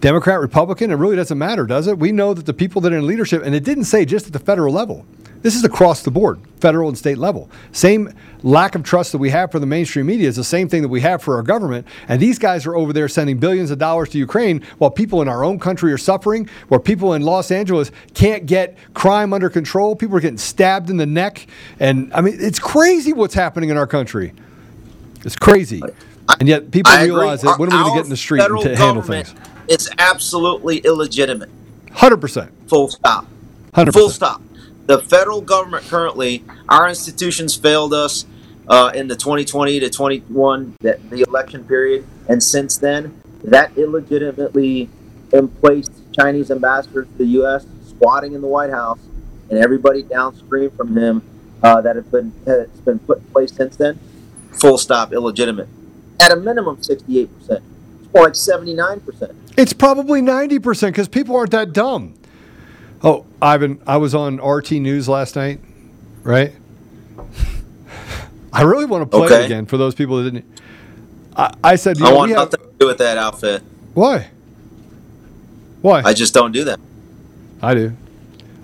Democrat, Republican, it really doesn't matter, does it? We know that the people that are in leadership, and it didn't say just at the federal level. This is across the board, federal and state level. Same lack of trust that we have for the mainstream media is the same thing that we have for our government. And these guys are over there sending billions of dollars to Ukraine while people in our own country are suffering, where people in Los Angeles can't get crime under control. People are getting stabbed in the neck. And I mean, it's crazy what's happening in our country. It's crazy. And yet people I agree. realize that when are we going to get in the street and to handle things? It's absolutely illegitimate. 100%. Full stop. 100%. Full stop. The federal government currently, our institutions failed us uh, in the 2020 to 21 that the election period, and since then, that illegitimately emplaced Chinese ambassador to the U.S. squatting in the White House, and everybody downstream from him uh, that have been has been put in place since then. Full stop. Illegitimate. At a minimum, 68 percent. It's more like 79 percent. It's probably 90% because people aren't that dumb. Oh, Ivan, I was on RT News last night, right? I really want to play it Okay. again for those people that didn't. I, I said, you I know, want we have, nothing to do with that outfit. why? Why? I just don't do that. I do.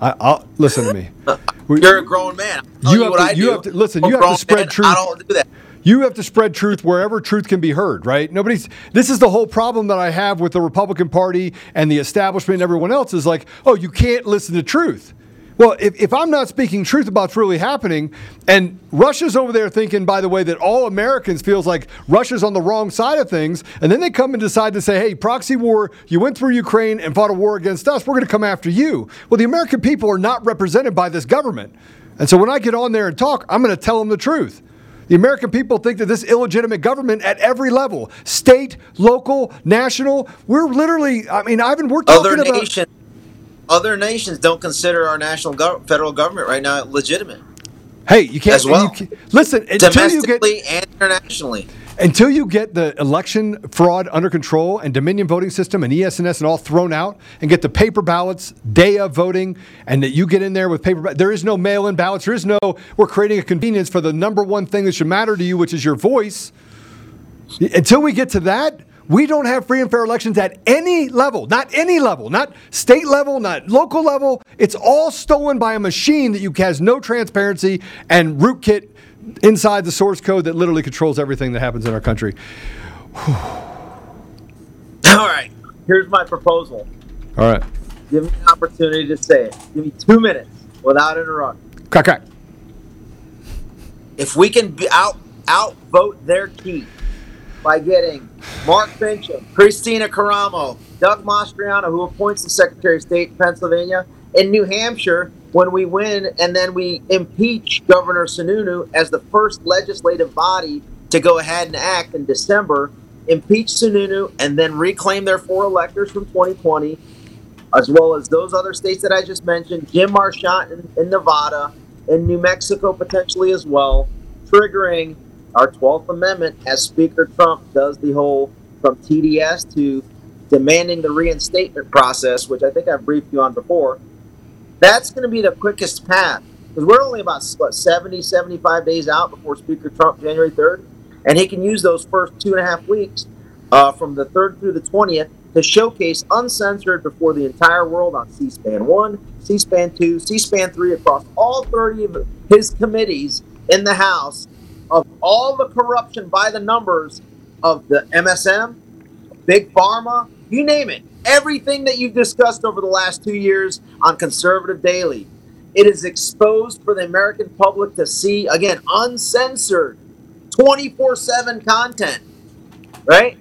I, I'll listen to me. You're a grown man. You have what to- I you do. have to- listen, I'm you have to spread man. truth. I don't do that. You have to spread truth wherever truth can be heard, right? Nobody's. This is the whole problem that I have with the Republican Party and the establishment and everyone else is like, oh, you can't listen to truth. Well, if, if I'm not speaking truth about what's really happening, and Russia's over there thinking, by the way, that all Americans feels like Russia's on the wrong side of things, and then they come and decide to say, hey, proxy war, you went through Ukraine and fought a war against us, we're going to come after you. Well, the American people are not represented by this government. And so when I get on there and talk, I'm going to tell them the truth. The American people think that this illegitimate government at every level, state, local, national, we're literally, I mean, Ivan, we're talking Other about. nations, other nations don't consider our national gov- federal government right now legitimate, Hey, you can't. As well. you listen, until you get domestically and internationally. Until you get the election fraud under control and Dominion voting system and ES&S and all thrown out, and get the paper ballots, day of voting, and that you get in there with paper. There is no mail-in ballots. There is no. We're creating a convenience for the number one thing that should matter to you, which is your voice. Until we get to that, we don't have free and fair elections at any level, not any level, not state level, not local level. It's all stolen by a machine that you has no transparency and rootkit inside the source code that literally controls everything that happens in our country. All right, here's my proposal. All right. Give me an opportunity to say it. Give me two minutes without interrupting. Crack, crack. If we can be out outvote their key by getting Mark Finchem, Kristina Karamo, Doug Mastriano, who appoints the Secretary of State in Pennsylvania, in New Hampshire, when we win and then we impeach Governor Sununu as the first legislative body to go ahead and act in December, impeach Sununu, and then reclaim their four electors from 2020, as well as those other states that I just mentioned, Jim Marchant in, in Nevada, in New Mexico potentially as well, triggering our 12th Amendment as Speaker Trump does the whole from TDS to demanding the reinstatement process, which I think I've briefed you on before. That's going to be the quickest path because we're only about what 70, 75 days out before Speaker Trump January 3rd, and he can use those first two and a half weeks uh, from the 3rd through the 20th to showcase uncensored before the entire world on C-SPAN 1, C-SPAN 2, C-SPAN 3 across all 30 of his committees in the House of all the corruption by the numbers of the MSM, Big Pharma, you name it. Everything that you've discussed over the last two years on Conservative Daily. It is exposed for the American public to see, again, uncensored, 24 7 content, right?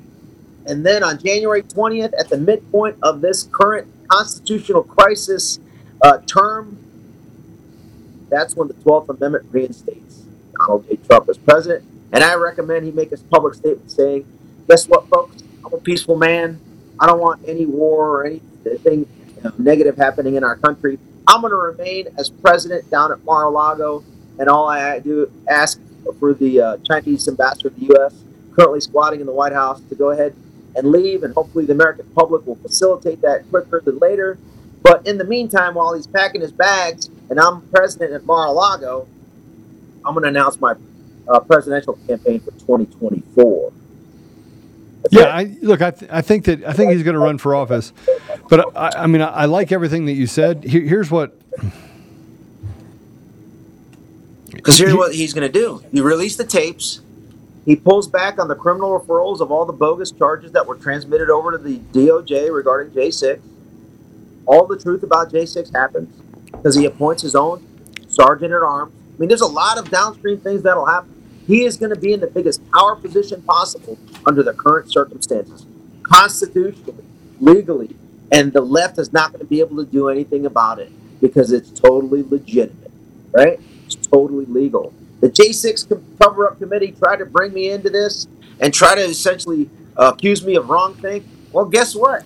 And then on January 20th, at the midpoint of this current constitutional crisis uh, term, that's when the 12th Amendment reinstates Donald J. Trump as president. And I recommend he make his public statement saying, guess what, folks? I'm a peaceful man. I don't want any war or anything negative happening in our country. I'm going to remain as president down at Mar-a-Lago. And all I do ask for the uh, Chinese ambassador to the U.S. currently squatting in the White House to go ahead and leave, and hopefully the American public will facilitate that quicker than later. But in the meantime, while he's packing his bags and I'm president at Mar-a-Lago, I'm going to announce my uh, presidential campaign for 2024. That's Yeah. I, look, I, th- I think that I think he's going to run for office, but I, I mean, I, I like everything that you said. Here, here's what Because here's what he's going to do: you release the tapes. He pulls back on the criminal referrals of all the bogus charges that were transmitted over to the DOJ regarding J6. All the truth about J6 happens because he appoints his own sergeant at arms. I mean, there's a lot of downstream things that'll happen. He is going to be in the biggest power position possible under the current circumstances, constitutionally, legally, and the left is not going to be able to do anything about it because it's totally legitimate, right? It's totally legal. The J6 cover up committee tried to bring me into this and try to essentially accuse me of wrong thing. Well, guess what?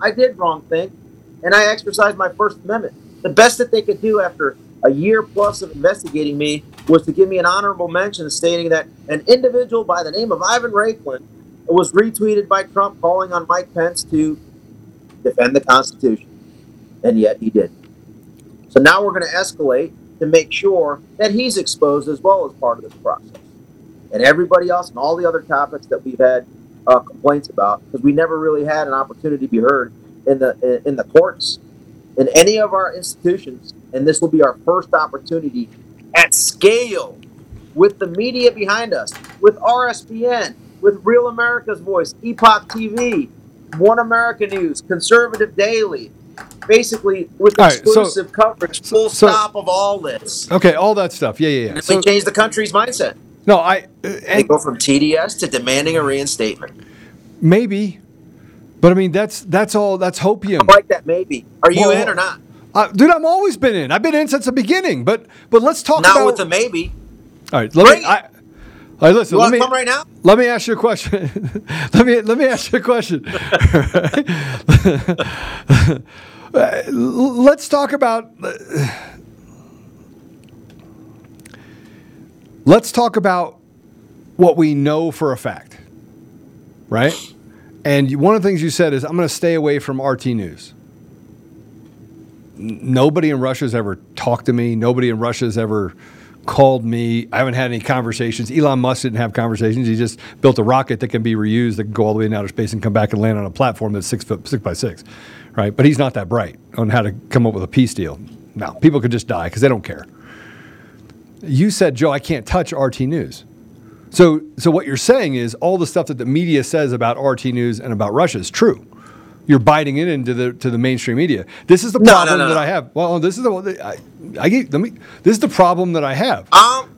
I did wrong thing and I exercised my First Amendment. The best that they could do after a year plus of investigating me was to give me an honorable mention stating that an individual by the name of Ivan Raiklin was retweeted by Trump calling on Mike Pence to defend the Constitution. And yet he did. So now we're going to escalate to make sure that he's exposed as well as part of this process. And everybody else and all the other topics that we've had uh, complaints about, because we never really had an opportunity to be heard in the in the courts, in any of our institutions, and this will be our first opportunity at scale with the media behind us, with RSBN, with Real America's Voice, Epoch TV, One America News, Conservative Daily, basically with All right, so- exclusive coverage, full so- stop of all this. okay, all that stuff. Yeah, yeah, yeah. So, we change the country's mindset. no, I uh, They go from TDS to demanding a reinstatement. maybe, but I mean that's that's all that's hopium. I like that maybe. Are you Well, in or not? Uh, dude, I'm always been in. I've been in since the beginning. But but let's talk Not about. with the maybe. all right, let Bring me. I, all right, listen. You Let me come right now? let me ask you a question. let me let me ask you a question. Let's talk about. Let's talk about what we know for a fact, right? And one of the things you said is, I'm going to stay away from RT News. Nobody in Russia's ever talked to me. Nobody in Russia's ever called me. I haven't had any conversations. Elon Musk didn't have conversations. He just built a rocket that can be reused, that can go all the way in outer space and come back and land on a platform that's six foot six by six, right? But he's not that bright on how to come up with a peace deal. Now people could just die because they don't care. You said, Joe, I can't touch RT News. So, so what you're saying is all the stuff that the media says about RT News and about Russia is true. You're biting it into the to the mainstream media. This is the No, no, problem no, that. I have. Well, this is the I, I get- let me. This is the problem that I have. Um,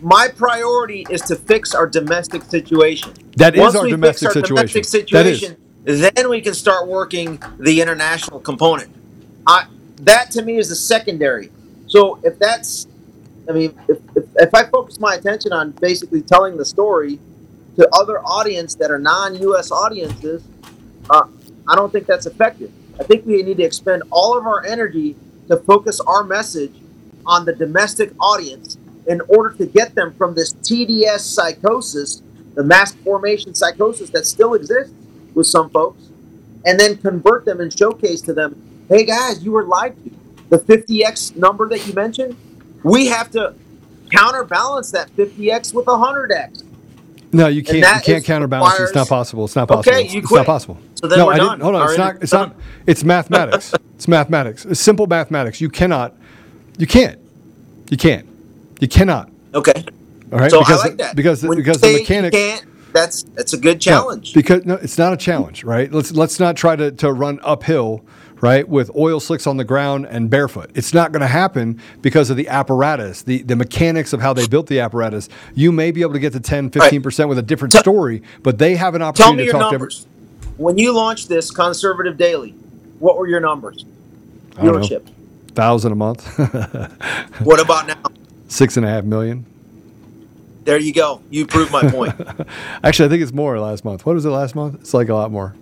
my priority is to fix our domestic situation. That is Once our domestic our situation. domestic That is. then we can start working the international component. I, that to me is the secondary. So if that's, I mean, if, if, if I focus my attention on basically telling the story to other audience that are non-U.S. audiences, uh, I don't think that's effective. I think we need to expend all of our energy to focus our message on the domestic audience in order to get them from this TDS psychosis, the mass formation psychosis that still exists with some folks, and then convert them and showcase to them, hey guys, you were lied to. The 50x number that you mentioned, we have to counterbalance that 50x with 100x. No, you can't. You can't counterbalance. It's not possible. It's not possible. Okay, possible. you it's not possible. So then no, we're I done. didn't. Hold on. It's not. It's not. It's mathematics. it's mathematics. It's simple mathematics. You cannot. You can't. You can't. You cannot. Okay. All right. So because I like that. because When because the you mechanics. can't, that's that's a good No, challenge. because no, it's not a challenge, right? Let's let's not try to, to run uphill, right, with oil slicks on the ground and barefoot. It's not going to happen because of the apparatus, the, the mechanics of how they built the apparatus. You may be able to get to 10, 15% with a different Tell- story, but they have an Tell opportunity me to your talk numbers. When you launched this conservative daily, what were your numbers? I. Viewership. thousand a month, What about now? six and a half million. There you go. You proved my point. Actually, I think it's more last month. What was it last month? It's like a lot more.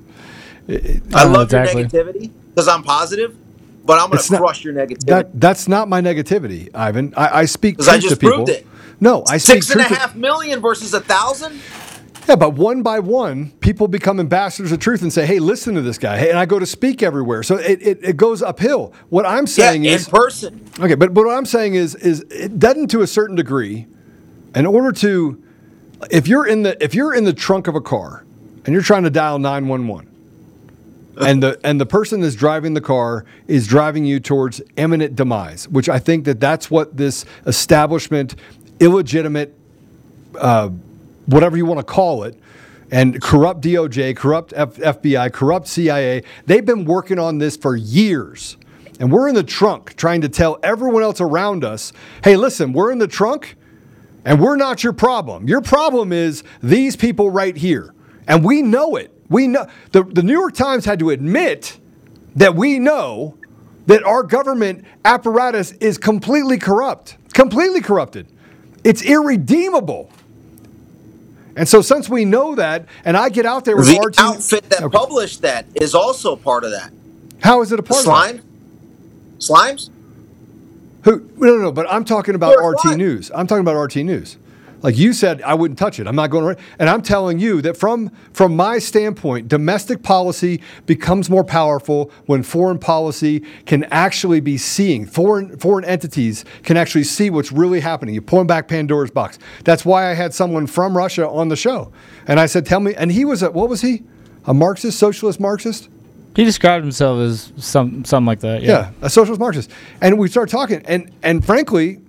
I know love exactly. your negativity because I'm positive, but I'm going to crush your negativity. That that's not my negativity, Ivan. I, I speak 'Cause I truth just to people. proved it. No, I speak Six and truth to- half million versus a thousand. Yeah, but one by one, people become ambassadors of truth and say, "Hey, listen to this guy." Hey, and I go to speak everywhere, so it, it, it goes uphill. What I'm saying yeah, is in person. okay, but but what I'm saying is is it doesn't to a certain degree. In order to, if you're in the if you're in the trunk of a car and you're trying to dial nine one one, and the and the person that's driving the car is driving you towards imminent demise, which I think that that's what this establishment, illegitimate uh, whatever you want to call it, and corrupt DOJ, corrupt F- FBI, corrupt CIA, they've been working on this for years. And we're in the trunk trying to tell everyone else around us hey, listen, we're in the trunk and we're not your problem. Your problem is these people right here. And we know it. We know the, the New York Times had to admit that we know that our government apparatus is completely corrupt, completely corrupted. It's irredeemable. And so, since we know that, and I get out there with The RT, outfit that Okay. published that is also part of that. how is it a part of Slime? Slimes? that? Who? No, no, no. But I'm talking about RT why? News. I'm talking about RT News. Like you said, I wouldn't touch it. I'm not going to. And I'm telling you that from from my standpoint, domestic policy becomes more powerful when foreign policy can actually be seeing foreign foreign entities can actually see what's really happening. You pulling back Pandora's box. That's why I had someone from Russia on the show, and I said, "Tell me." And he was a what was he? A Marxist, socialist Marxist? He described himself as some something like that. Yeah, Yeah. a socialist Marxist. And we start talking, and and frankly,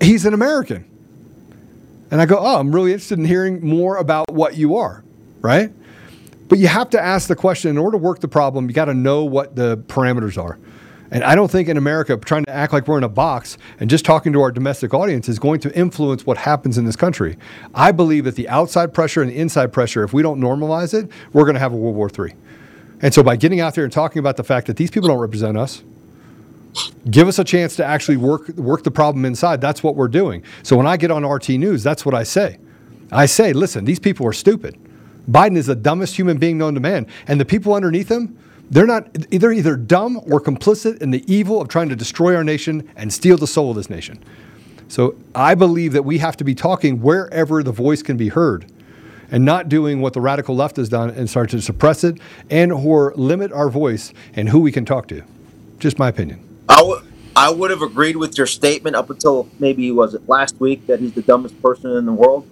he's an American. And I go, oh, I'm really interested in hearing more about what you are, right? But you have to ask the question in order to work the problem, you got to know what the parameters are. And I don't think in America, trying to act like we're in a box and just talking to our domestic audience is going to influence what happens in this country. I believe that the outside pressure and the inside pressure, if we don't normalize it, we're going to have a World War III. And so by getting out there and talking about the fact that these people don't represent us, give us a chance to actually work work the problem inside. That's what we're doing. So when I get on RT News, that's what I say. I say, listen, these people are stupid. Biden is the dumbest human being known to man, and the people underneath him, they're not they're either dumb or complicit in the evil of trying to destroy our nation and steal the soul of this nation. So I believe that we have to be talking wherever the voice can be heard and not doing what the radical left has done and start to suppress it and or limit our voice and who we can talk to. Just my opinion. I would I would have agreed with your statement up until maybe was it last week that he's the dumbest person in the world.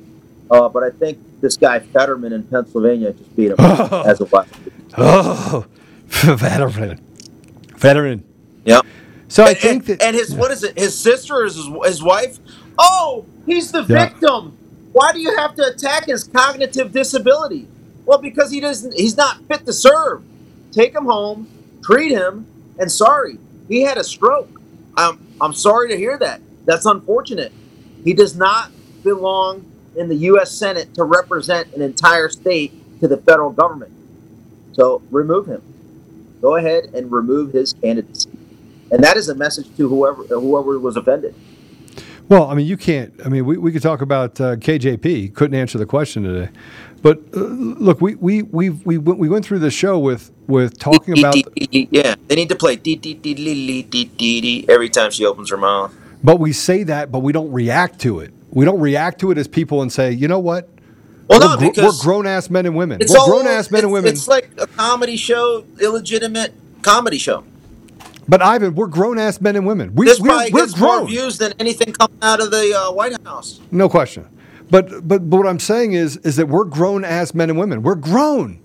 Uh, but I think this guy Fetterman in Pennsylvania just beat him as a last. Oh, veteran, veteran. Yeah. So I and, think and, that and his what is it? His sister is his, his wife. Oh, he's the Yeah. victim. Why do you have to attack his cognitive disability? Well, because he doesn't. He's not fit to serve. Take him home, treat him, and sorry, he had a stroke. I'm I'm sorry to hear that. That's unfortunate. He does not belong in the U.S. Senate to represent an entire state to the federal government. So remove him. Go ahead and remove his candidacy. And that is a message to whoever whoever was offended. well, I mean, you can't. I mean, we, we could talk about uh, KJP. Couldn't answer the question today, but uh, look, we we we we went, we went through the show with with talking about yeah. They need to play every time she opens her mouth. But we say that, but we don't react to it. We don't react to it as people and say, you know what? Well, we're, no, gr- we're grown ass men and women. We're grown ass men and women. It's like a comedy show, illegitimate comedy show. But Ivan, we're grown ass men and women. We, we're we're grown. more views than anything coming out of the uh, White House. No question. But, but but what I'm saying is is that we're grown as men and women. We're grown.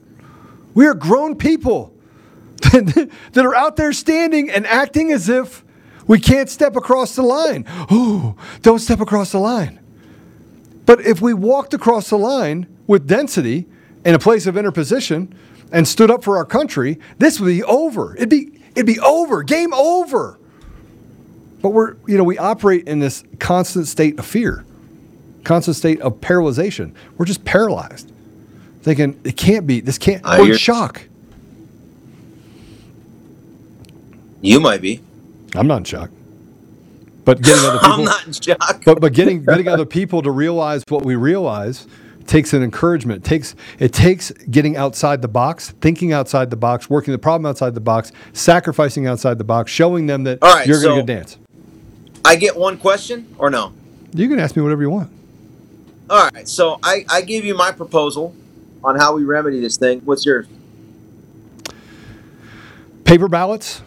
We are grown people that are out there standing and acting as if we can't step across the line. Oh, don't step across the line. But if we walked across the line with density in a place of interposition and stood up for our country, this would be over. It'd be it'd be over. Game over. But we're you know we operate in this constant state of fear, constant state of paralyzation. We're just paralyzed, thinking it can't be. This can't. In hear- shock. You might be. I'm not in shock. But getting other people. I'm not in shock. but but getting getting other people to realize what we realize takes an encouragement. It takes it takes getting outside the box, thinking outside the box, working the problem outside the box, sacrificing outside the box, showing them that right, you're going to dance. I get one question or no? You can ask me whatever you want. All right, so I, I give you my proposal on how we remedy this thing. What's yours? Paper ballots.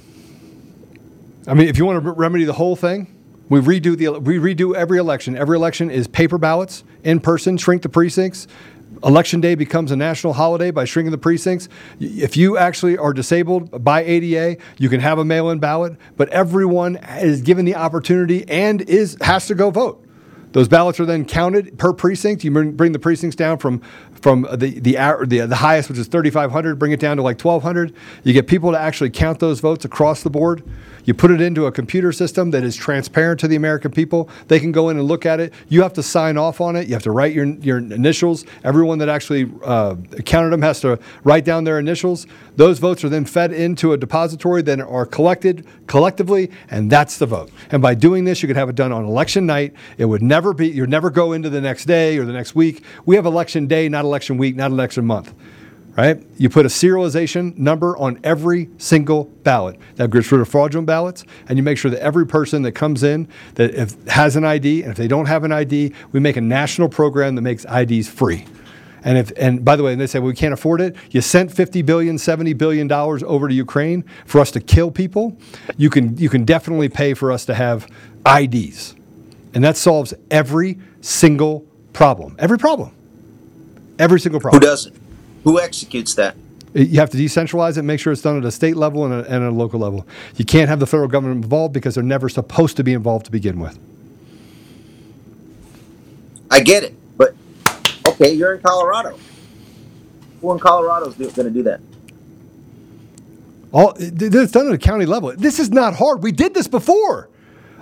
I mean, if you want to remedy the whole thing, we redo the we redo every election. Every election is paper ballots in person. Shrink the precincts. Election day becomes a national holiday by shrinking the precincts. If you actually are disabled by ADA, you can have a mail-in ballot, but everyone is given the opportunity and is has to go vote. Those ballots are then counted per precinct. You bring, the precincts down from from the the, the the highest, which is 3,500, bring it down to like 1,200. You get people to actually count those votes across the board. You put it into a computer system that is transparent to the American people. They can go in and look at it. You have to sign off on it. You have to write your your initials. Everyone that actually uh, counted them has to write down their initials. Those votes are then fed into a depository, then are collected collectively, and that's the vote. And by doing this, you could have it done on election night. It would never be. You'd never go into the next day or the next week. We have election day, not election week, not election month right? You put a serialization number on every single ballot. That gets rid of fraudulent ballots, and you make sure that every person that comes in that if has an ID, and if they don't have an ID, we make a national program that makes IDs free. And if and by the way, they say well, we can't afford it. You sent 50 billion, 70 billion dollars over to Ukraine for us to kill people. You can you can definitely pay for us to have IDs. And that solves every single problem. Every problem. Every single problem. Who doesn't? Who executes that? Uh, you have to decentralize it, make sure it's done at a state level and a, and a local level. You can't have the federal government involved because they're never supposed to be involved to begin with. I get it, but okay, you're in Colorado. Who in Colorado is going to do that? All it's done at a county level. This is not hard. We did this before.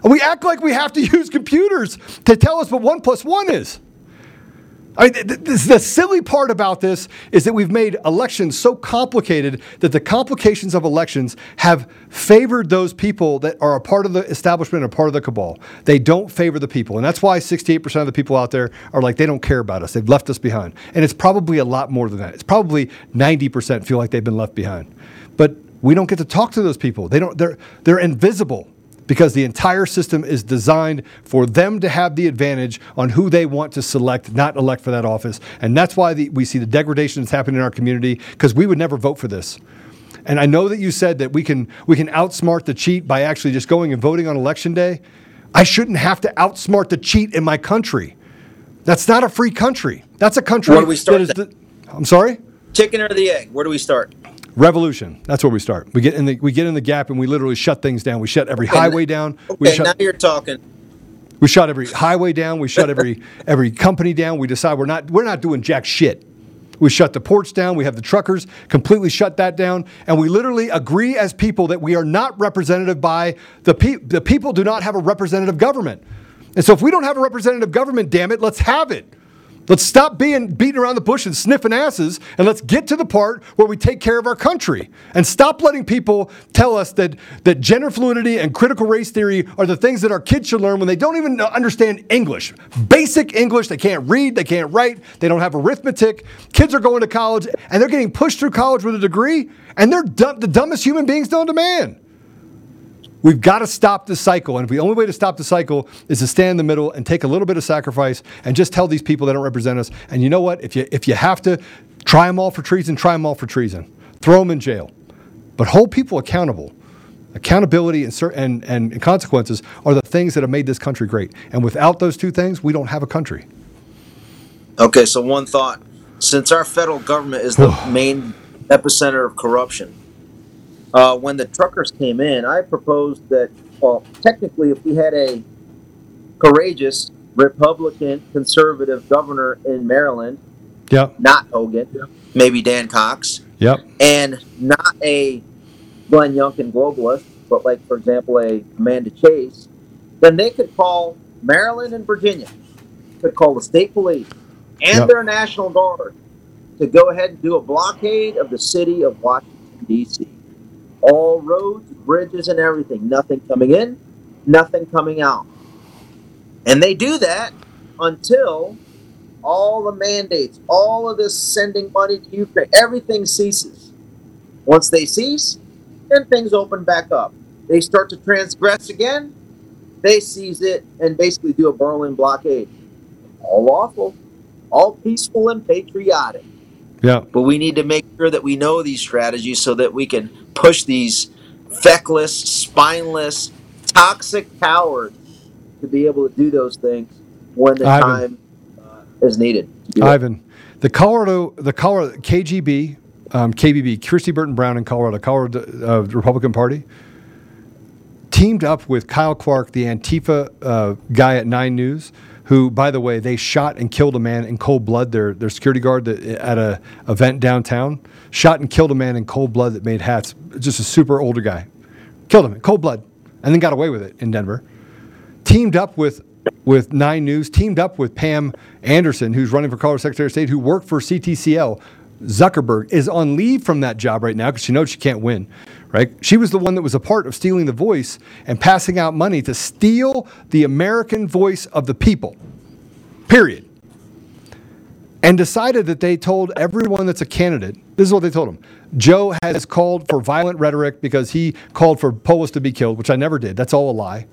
We act like we have to use computers to tell us what one plus one is. I mean, th- th- the silly part about this is that we've made elections so complicated that the complications of elections have favored those people that are a part of the establishment and a part of the cabal. They don't favor the people. And that's why 68% of the people out there are like, they don't care about us. They've left us behind. And it's probably a lot more than that. It's probably 90% feel like they've been left behind. But we don't get to talk to those people. They don't, they're, they're invisible because the entire system is designed for them to have the advantage on who they want to select, not elect for that office. And that's why the, we see the degradation that's happening in our community because we would never vote for this. And I know that you said that we can we can outsmart the cheat by actually just going and voting on election day. I shouldn't have to outsmart the cheat in my country. That's not a free country. That's a country Where do we start that is. The, I'm sorry. Chicken or the egg? Where do we start? Revolution. That's where we start. We get in the we get in the gap and we literally shut things down. We shut every highway down. we Okay, shut now you're talking. we shut every highway down. We shut every every company down. We decide we're not we're not doing jack shit. We shut the ports down. We have the truckers completely shut that down, and we literally agree as people that we are not representative by the pe- the people do not have a representative government. And so if we don't have a representative government, damn it, let's have it. Let's stop being beating around the bush and sniffing asses, and let's get to the part where we take care of our country. And stop letting people tell us that, that gender fluidity and critical race theory are the things that our kids should learn when they don't even understand English. Basic English, they can't read, they can't write, they don't have arithmetic. Kids are going to college, and they're getting pushed through college with a degree, and they're the dumbest human beings known to man. We've got to stop this cycle. And the only way to stop the cycle is to stand in the middle and take a little bit of sacrifice and just tell these people they don't represent us. And you know what? If you, if you have to, try them all for treason, try them all for treason. Throw them in jail. But hold people accountable. Accountability and, and, and consequences are the things that have made this country great. And without those two things, we don't have a country. Okay, so one thought. Since our federal government is the main epicenter of corruption, uh, when the truckers came in, I proposed that, well, technically, if we had a courageous Republican conservative governor in Maryland, Yep. not Hogan, maybe Dan Cox, Yep. and not a Glenn Youngkin globalist, but like, for example, a Amanda Chase, then they could call Maryland and Virginia, could call the state police and Yep. their National Guard to go ahead and do a blockade of the city of Washington, D.C. All roads, bridges, and everything. Nothing coming in, nothing coming out. And they do that until all the mandates, all of this sending money to Ukraine, everything ceases. Once they cease, then things open back up. They start to transgress again, they seize it and basically do a Berlin blockade. All lawful, all peaceful and patriotic. Yeah. But we need to make sure that we know these strategies so that we can push these feckless, spineless, toxic cowards to be able to do those things when the Ivan. time uh, is needed. it. Ivan, the Colorado, the Colorado KGB, um, KBB, Kristi Burton Brown in Colorado, Colorado uh, Republican Party, teamed up with Kyle Clark, the Antifa uh, guy at Nine News, who, by the way, they shot and killed a man in cold blood. Their their security guard that, at a event downtown shot and killed a man in cold blood that made hats. Just a super older guy, killed him in cold blood, and then got away with it in Denver teamed up with with Nine News, teamed up with Pam Anderson, who's running for Colorado Secretary of State, who worked for CTCL. Zuckerberg is on leave from that job right now because she knows she can't win. Right? She was the one that was a part of stealing the voice and passing out money to steal the American voice of the people. Period. And decided that they told everyone that's a candidate. This is what they told him. Joe has called for violent rhetoric because he called for Polis to be killed, which I never did. That's all a lie.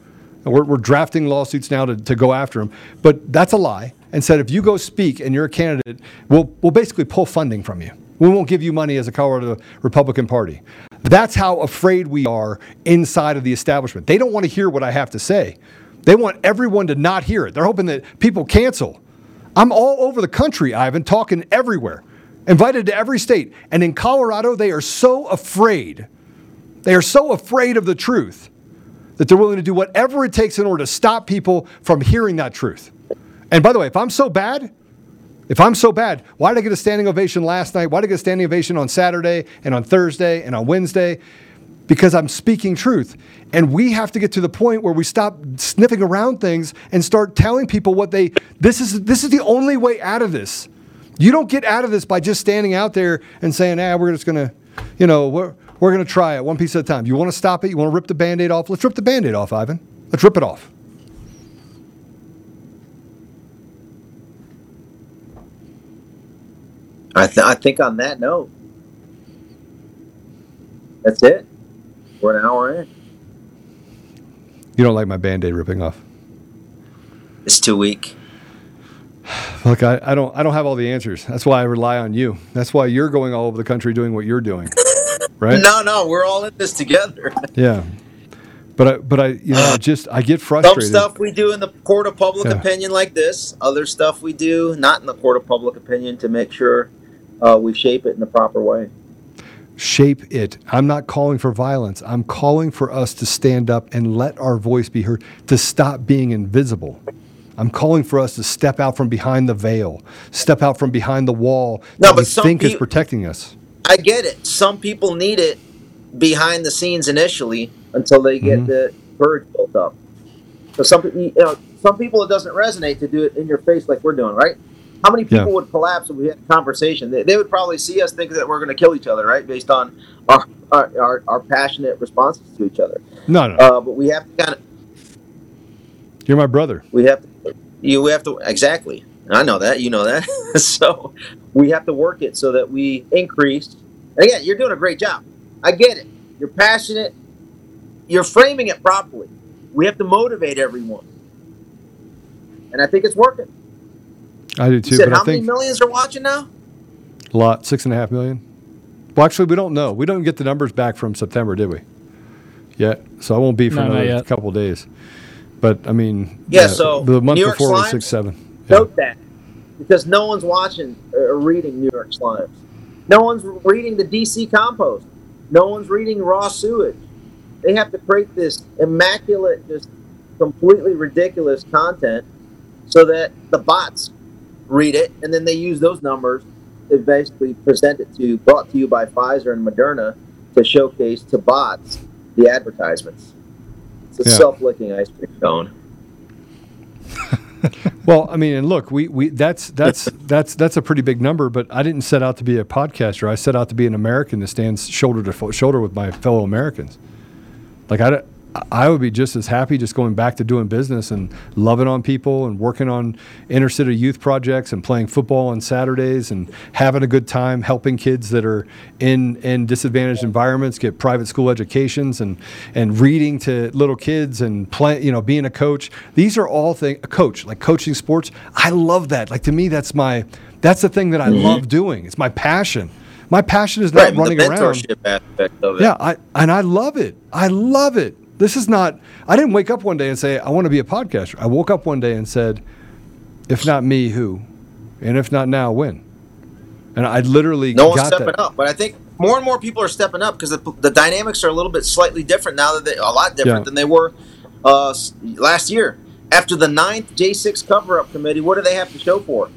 We're, we're drafting lawsuits now to, to go after him. But that's a lie. And said if you go speak and you're a candidate, we'll, we'll basically pull funding from you. We won't give you money as a Colorado Republican Party. That's how afraid we are inside of the establishment. They don't want to hear what I have to say. They want everyone to not hear it. They're hoping that people cancel. I'm all over the country, Ivan, talking everywhere, invited to every state. And in Colorado, they are so afraid. They are so afraid of the truth that they're willing to do whatever it takes in order to stop people from hearing that truth. And by the way, if I'm so bad, if I'm so bad, why did I get a standing ovation last night? Why did I get a standing ovation on Saturday and on Thursday and on Wednesday? Because I'm speaking truth. And we have to get to the point where we stop sniffing around things and start telling people what they this is this is the only way out of this. You don't get out of this by just standing out there and saying, ah, we're just gonna, you know, we're we're gonna try it one piece at a time. You want to stop it? You want to rip the band-aid off? Let's rip the band-aid off, Ivan. Let's rip it off. I, th- I think on that note, that's it. We're an hour in. You don't like my band-aid ripping off. It's too weak. Look, I, I don't I don't have all the answers. That's why I rely on you. That's why you're going all over the country doing what you're doing. Right? No, no, we're all in this together. Yeah. But I but I you know I just I get Some frustrated. stuff we do in the court of public Yeah. opinion, like this. Other stuff we do not in the court of public opinion to make sure uh, we shape it in the proper way. shape it. I'm not calling for violence. I'm calling for us to stand up and let our voice be heard, to stop being invisible. I'm calling for us to step out from behind the veil, step out from behind the wall No, that we some think is protecting us. I get it. Some people need it behind the scenes initially until they get Mhm. the bird built up. So some you know, some people it doesn't resonate to do it in your face like we're doing, right? How many people Yeah. would collapse if we had a conversation? They, they would probably see us think that we're going to kill each other, right? Based on our, our, our, our passionate responses to each other. No, no. Uh, but we have to kind of You're my brother. we have to you we have to exactly i know that you know that so we have to work it so that we increase and again you're doing a great job i get it you're passionate you're framing it properly we have to motivate everyone and i think it's working I do you too. said But how I many think millions are watching now a lot, six and a half million. Well, actually, we don't know. We don't get the numbers back from September, did we? Yet. So I won't be for No, not another yet. couple days. But I mean, Yeah, so the month New York before was six, seven. Note that because no one's watching or reading New York Slimes. No one's reading the DC compost. No one's reading raw sewage. They have to create this immaculate, just completely ridiculous content so that the bots read it and then they use those numbers to basically present it to brought to you by Pfizer and Moderna to showcase to bots the advertisements. It's a Yeah. self-licking ice cream cone. Well, I mean, and look, we, we that's that's that's that's a pretty big number. But I didn't set out to be a podcaster. I set out to be an American that stands shoulder to fo- shoulder with my fellow Americans. Like I, I would be just as happy just going back to doing business and loving on people and working on inner city youth projects and playing football on Saturdays and having a good time helping kids that are in, in disadvantaged environments get private school educations and, and reading to little kids and play, you know, being a coach. These are all things, a coach, like coaching sports. I love that. Like to me, that's my, that's the thing that I Mm-hmm. love doing. It's my passion. My passion is not Right, running around. aspect of it. Yeah, I and I love it. I love it. This is not. I didn't wake up one day and say I want to be a podcaster. I woke up one day and said, if not me, who? And if not now, when? And I literally no one's stepping that. up. But I think more and more people are stepping up because the, the dynamics are a little bit slightly different now that they a lot different Yeah. than they were uh, last year. After the ninth J6 cover up committee, what do they have to show for?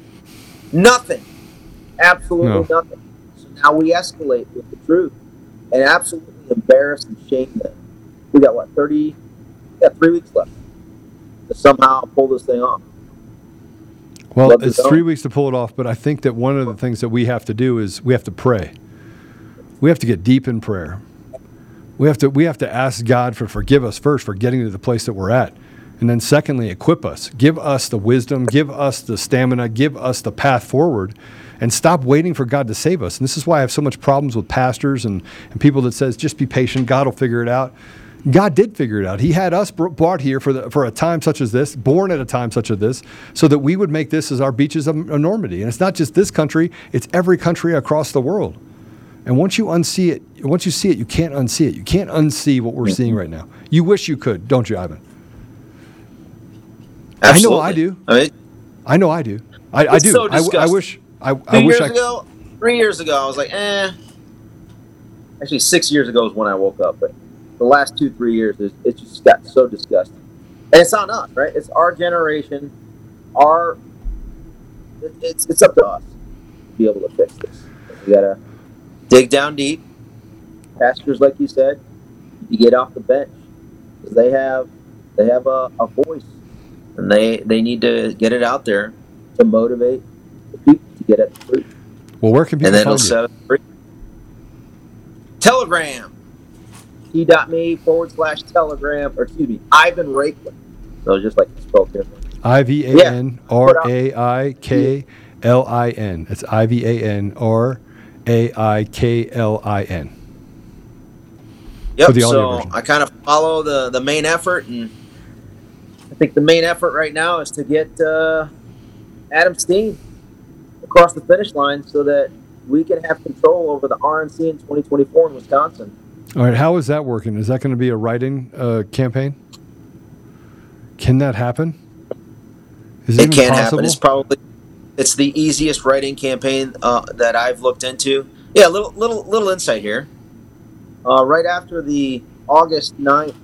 Nothing. Absolutely No. nothing. So now we escalate with the truth and absolutely embarrass and shame them. We got what, 30, yeah, three weeks left to somehow pull this thing off. Well, Love it's three weeks to pull it off, but I think that one of the things that we have to do is we have to pray. We have to get deep in prayer. We have to we have to ask God for forgive us first for getting to the place that we're at. And then secondly, equip us. Give us the wisdom, give us the stamina, give us the path forward and stop waiting for God to save us. And this is why I have so much problems with pastors and, and people that says just be patient, God will figure it out. God did figure it out. He had us brought here for, the, for a time such as this, born at a time such as this, so that we would make this as our beaches of enormity. And it's not just this country, it's every country across the world. And once you unsee it, once you see it, you can't unsee it. You can't unsee what we're seeing right now. You wish you could, don't you, Ivan? I know I do. I mean, I know I do. I, I do. so I, I wish. I, Two I wish years I. ago, three years ago, I was like, eh. Actually, six years ago is when I woke up, but the last two, three years, it's, it just got so disgusting. And it's on us, right? It's our generation. Our it, it's it's up to us to be able to fix this. We gotta dig down deep. Pastors, like you said, you get off the bench because they have they have a, a voice, and they they need to get it out there to motivate the people to get at the truth, Well, where can people and then find you? set us free. Telegram, t.me forward slash telegram, or excuse me, Ivan Raiklin. So just like spelled different. I V A N R A I K L I N. It's I V A N R A I K L I N. Yep. For the audio so version. I kind of follow the the main effort, and I think the main effort right now is to get uh, Adam Steen across the finish line so that we can have control over the RNC in 2024 in Wisconsin. All right, how is that working? Is that going to be a write-in uh, campaign? Can that happen? Is It even can possible? happen. It's probably it's the easiest writing campaign uh, that I've looked into. Yeah, little little little insight here. Uh, right after the August 9th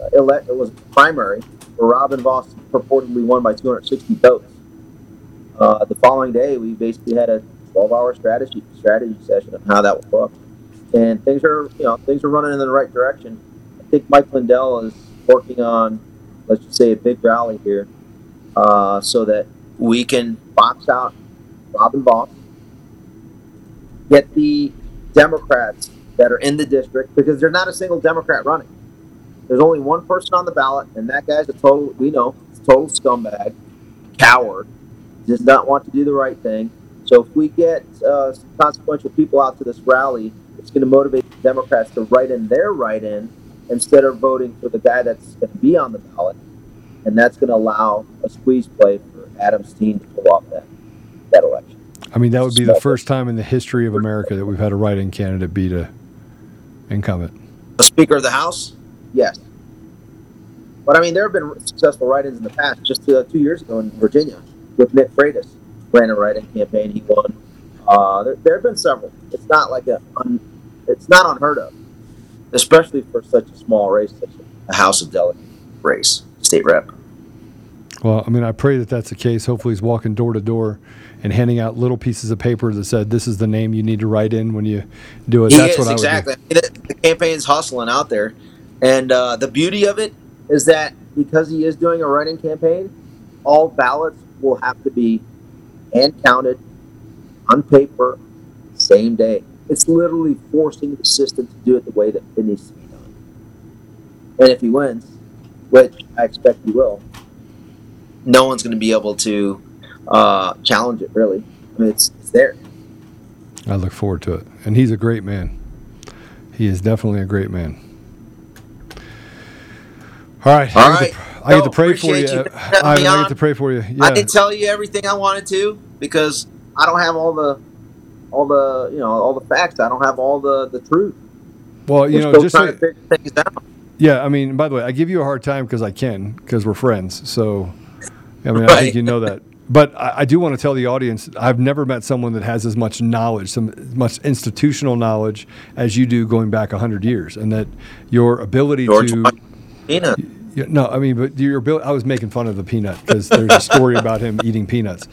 uh, elect, it was primary where Robin Vos purportedly won by 260 votes. Uh, the following day, we basically had a 12-hour strategy strategy session on how that would look, and things are you know things are running in the right direction. I think Mike Lindell is working on, let's just say, a big rally here, uh, so that we can box out Robin Vos, get the Democrats that are in the district because there's not a single Democrat running. There's only one person on the ballot, and that guy's a total, we know, total scumbag, coward, does not want to do the right thing. So if we get uh, consequential people out to this rally, it's going to motivate the Democrats to write in their write in instead of voting for the guy that's going to be on the ballot. And that's going to allow a squeeze play for Adam Steen to pull off that, that election. I mean, that would be the first time in the history of America that we've had a write-in candidate beat a incumbent. The Speaker of the House? Yes. But I mean, there have been successful write-ins in the past. Just uh, two years ago in Virginia, with Nick Freitas, ran a write-in campaign. He won. Uh, there, there have been several. It's not like a, un, it's not unheard of, especially for such a small race, such a House of Delegates race, state rep. Well, I mean, I pray that that's the case. Hopefully, he's walking door to door and handing out little pieces of paper that said, "This is the name you need to write in when you do it." He that's is what I would exactly. I mean, the, the campaign's hustling out there, and uh, the beauty of it is that because he is doing a writing campaign, all ballots will have to be hand counted on paper, same day. It's literally forcing the system to do it the way that it needs to be done. And if he wins, which I expect he will, no one's going to be able to uh, challenge it. Really, I mean, it's it's there. I look forward to it. And he's a great man. He is definitely a great man. All right. All I get to, I get to pray for you. appreciate you for having Ivan, me I get to pray for you. I didn't tell you everything I wanted to because I don't have all the all the you know all the facts. I don't have all the the truth. Well, you We're know, just trying so, to figure things out. yeah. I mean, by the way, I give you a hard time because I can because we're friends. So, I mean, I think you know that. But I, I do want to tell the audience I've never met someone that has as much knowledge, some as much institutional knowledge as you do going back hundred years, and that your ability George to. Yeah, no, I mean, but your ability. I was making fun of the peanut because there's a story about him eating peanuts.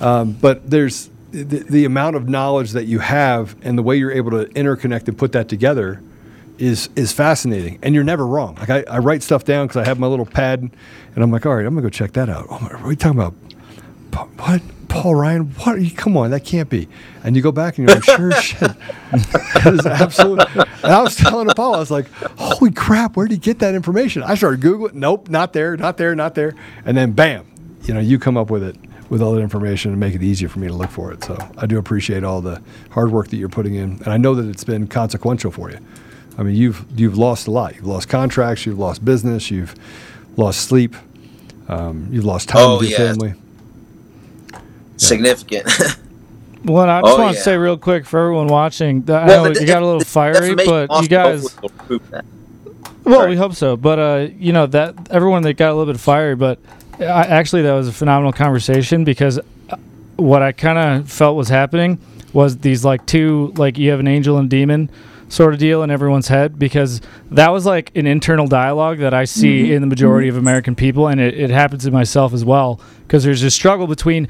Um, but there's the, the amount of knowledge that you have and the way you're able to interconnect and put that together is is fascinating. And you're never wrong. Like I, I write stuff down because I have my little pad, and I'm like, all right, I'm gonna go check that out. Oh, are you talking about? What? Paul Ryan? What? Are you, come on, that can't be. And you go back and you're like, sure shit. That is absolute. And I was telling Paul, I was like, holy crap, where did he get that information? I started Googling. Nope, not there, not there, not there. And then bam, you know, you come up with it with all that information and make it easier for me to look for it. So I do appreciate all the hard work that you're putting in. And I know that it's been consequential for you. I mean, you've you've lost a lot. You've lost contracts, you've lost business, you've lost sleep, um, you've lost time Oh, with your yes. family. Significant. Well, I just Oh, want to yeah. say real quick for everyone watching that I know the- you got a little the fiery, defamation but you guys. hopefully will prove that. Well, Right. we hope so. But uh, you know that everyone that got a little bit fiery, but I, actually that was a phenomenal conversation because uh, what I kind of felt was happening was these like two like you have an angel and demon sort of deal in everyone's head because that was like an internal dialogue that I see in the majority of American people and it, it happens to myself as well because there's a struggle between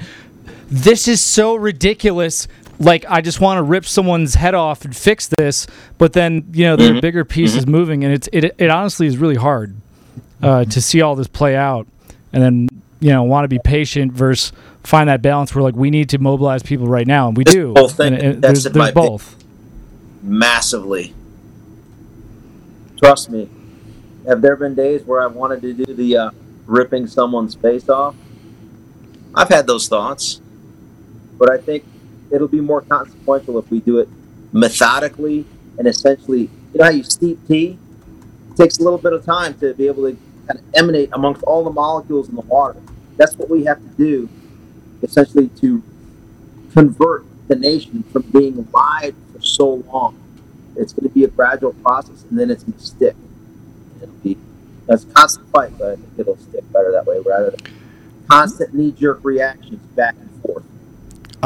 this is so ridiculous. Like I just want to rip someone's head off and fix this, but then you know there are bigger pieces moving, and it's it, it honestly is really hard uh, to see all this play out, and then you know want to be patient versus find that balance where like we need to mobilize people right now, and we do. thing, and, and that's there's, there's both. massively. Trust me. Have there been days where I wanted to do the uh, ripping someone's face off? I've had those thoughts, but I think it'll be more consequential if we do it methodically and essentially. You know how you steep tea? It takes a little bit of time to be able to kind of emanate amongst all the molecules in the water. That's what we have to do, essentially, to convert the nation from being lied for so long. It's going to be a gradual process, and then it's going to stick. It'll be that's constant fight, but I think it'll stick better that way rather than constant knee-jerk reactions back and.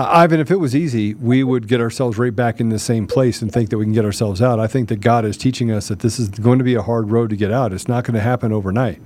Uh, Ivan, if it was easy, we would get ourselves right back in the same place and think that we can get ourselves out. I think that God is teaching us that this is going to be a hard road to get out. It's not going to happen overnight.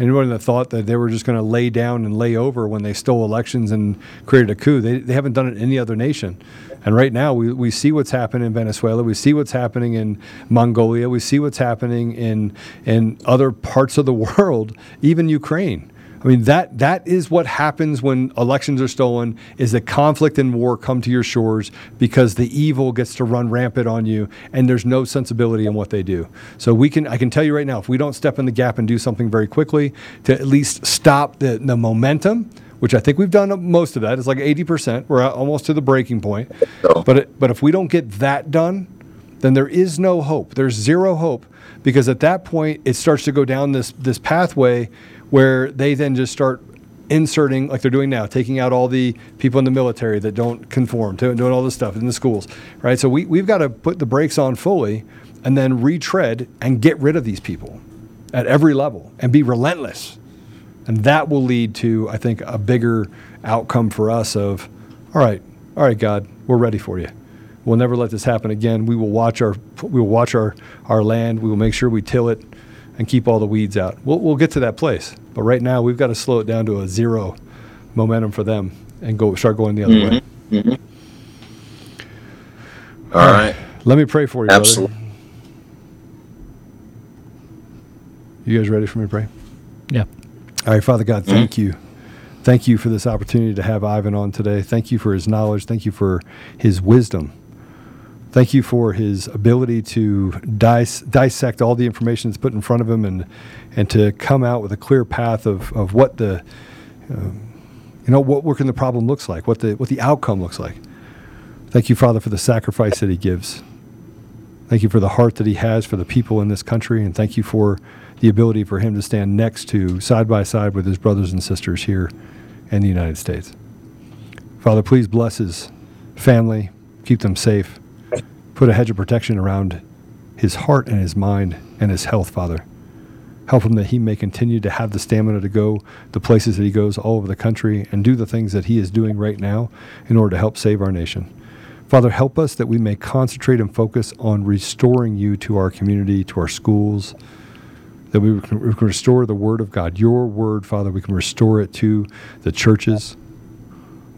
Anyone that thought that they were just going to lay down and lay over when they stole elections and created a coup, they, they haven't done it in any other nation. And right now, we, we see what's happening in Venezuela. We see what's happening in Mongolia. We see what's happening in, in other parts of the world, even Ukraine. I mean that that is what happens when elections are stolen is that conflict and war come to your shores because the evil gets to run rampant on you and there's no sensibility in what they do. So we can I can tell you right now if we don't step in the gap and do something very quickly to at least stop the, the momentum which I think we've done most of that. It's like 80%. We're almost to the breaking point. But it, but if we don't get that done, then there is no hope. There's zero hope because at that point it starts to go down this this pathway where they then just start inserting like they're doing now, taking out all the people in the military that don't conform, to doing all this stuff in the schools, right? So we we've got to put the brakes on fully and then retread and get rid of these people at every level and be relentless. And that will lead to, I think, a bigger outcome for us of, all right, all right, God, we're ready for you. We'll never let this happen again. We will watch our we will watch our, our land. We will make sure we till it and keep all the weeds out. We'll, we'll get to that place. But right now, we've got to slow it down to a zero momentum for them and go start going the other mm-hmm. way. Mm-hmm. All right. Let me pray for you, brother. Absolutely. You guys ready for me to pray? Yeah. All right, Father God, thank mm-hmm. you. Thank you for this opportunity to have Ivan on today. Thank you for his knowledge. Thank you for his wisdom. Thank you for his ability to dis- dissect all the information that's put in front of him and, and to come out with a clear path of, of what the, um, you know, what working the problem looks like, what the, what the outcome looks like. Thank you, Father, for the sacrifice that he gives. Thank you for the heart that he has for the people in this country, and thank you for the ability for him to stand next to, side by side with his brothers and sisters here in the United States. Father, please bless his family, keep them safe, put a hedge of protection around his heart and his mind and his health, Father. Help him that he may continue to have the stamina to go the places that he goes all over the country and do the things that he is doing right now in order to help save our nation. Father, help us that we may concentrate and focus on restoring you to our community, to our schools, that we can, restore the Word of God, your Word, Father. We can restore it to the churches.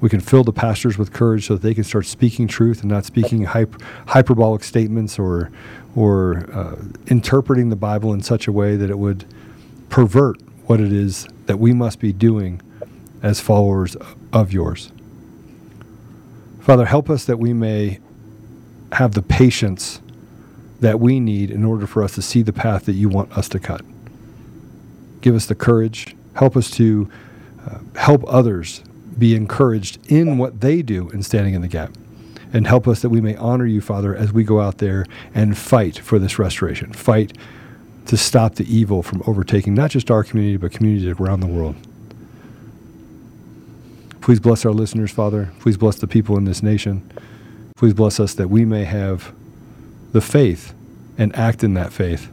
We can fill the pastors with courage so that they can start speaking truth and not speaking hyper, hyperbolic statements or, or uh, interpreting the Bible in such a way that it would pervert what it is that we must be doing as followers of yours. Father, help us that we may have the patience that we need in order for us to see the path that you want us to cut. Give us the courage. Help us to uh, help others be encouraged in what they do in standing in the gap. And help us that we may honor you, Father, as we go out there and fight for this restoration. Fight to stop the evil from overtaking not just our community, but communities around the world. Please bless our listeners, Father. Please bless the people in this nation. Please bless us that we may have the faith and act in that faith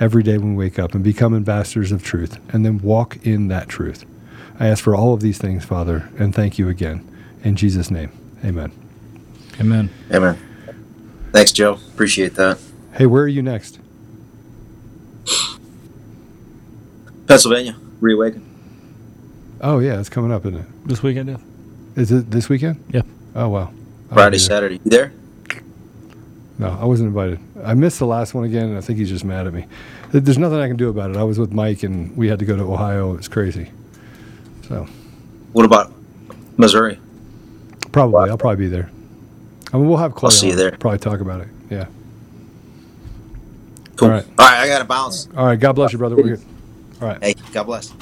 every day when we wake up and become ambassadors of truth and then walk in that truth. I ask for all of these things, Father, and thank you again. In Jesus' name, amen. Amen. Amen. Thanks, Joe. Appreciate that. Hey, where are you next? Pennsylvania, reawaken. Oh, yeah, it's coming up, isn't it? This weekend, yeah. Is it this weekend? Yep. Oh, wow. I'll Friday, be. Saturday. You there? No, I wasn't invited. I missed the last one again, and I think he's just mad at me. There's nothing I can do about it. I was with Mike, and we had to go to Ohio. It's crazy. So What about Missouri? probably I'll probably be there. I mean, we'll have Clay. I'll see you there. Probably talk about it. Yeah. Cool. All right. All right, I got to bounce. All right. God bless you, brother. We're good. All right. Hey, God bless.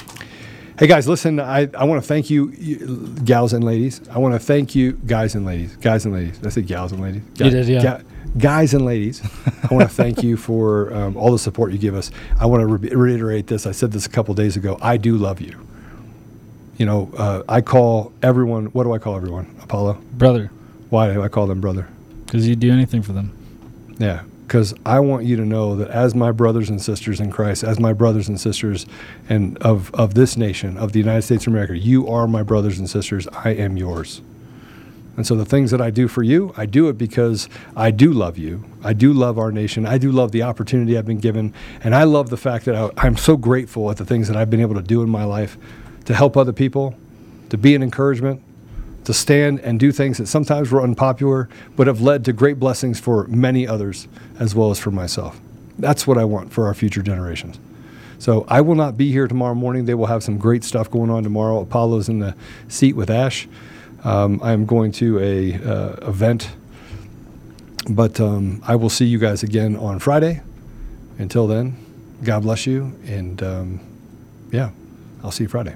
Hey guys, listen. I, I want to thank you, you, gals and ladies. I want to thank you, guys and ladies. Guys and ladies. I said gals and ladies. You did, yeah. Ga- guys and ladies. I want to thank you for um, all the support you give us. I want to re- reiterate this. I said this a couple days ago. I do love you. You know, uh, I call everyone. What do I call everyone? Apollo. Brother, Why do I call them brother? because you'd do anything for them. Yeah, because I want you to know that as my brothers and sisters in Christ, as my brothers and sisters, and of of this nation, of the United States of America, you are my brothers and sisters. I am yours. And so the things that I do for you, I do it because I do love you. I do love our nation. I do love the opportunity I've been given, and I love the fact that I, I'm so grateful at the things that I've been able to do in my life to help other people, to be an encouragement, to stand and do things that sometimes were unpopular, but have led to great blessings for many others as well as for myself. That's what I want for our future generations. So I will not be here tomorrow morning. They will have some great stuff going on tomorrow. Apollo's in the seat with Ash. Um, I am going to a uh, event, but um, I will see you guys again on Friday. Until then, God bless you, and um, yeah, I'll see you Friday.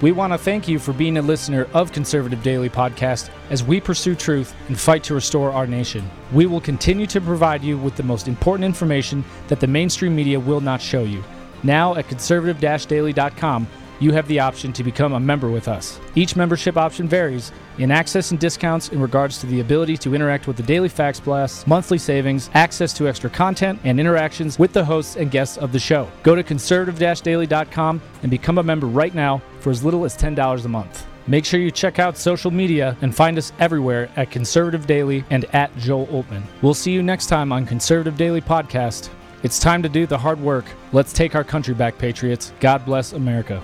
We want to thank you for being a listener of Conservative Daily Podcast as we pursue truth and fight to restore our nation. We will continue to provide you with the most important information that the mainstream media will not show you. Now at conservative daily.com, you have the option to become a member with us. Each membership option varies in access and discounts in regards to the ability to interact with the daily fax blasts, monthly savings, access to extra content, and interactions with the hosts and guests of the show. Go to conservative daily.com and become a member right now for as little as $10 a month. Make sure you check out social media and find us everywhere at Conservative Daily and at Joel Oltmann. We'll see you next time on Conservative Daily Podcast. It's time to do the hard work. Let's take our country back, Patriots. God bless America.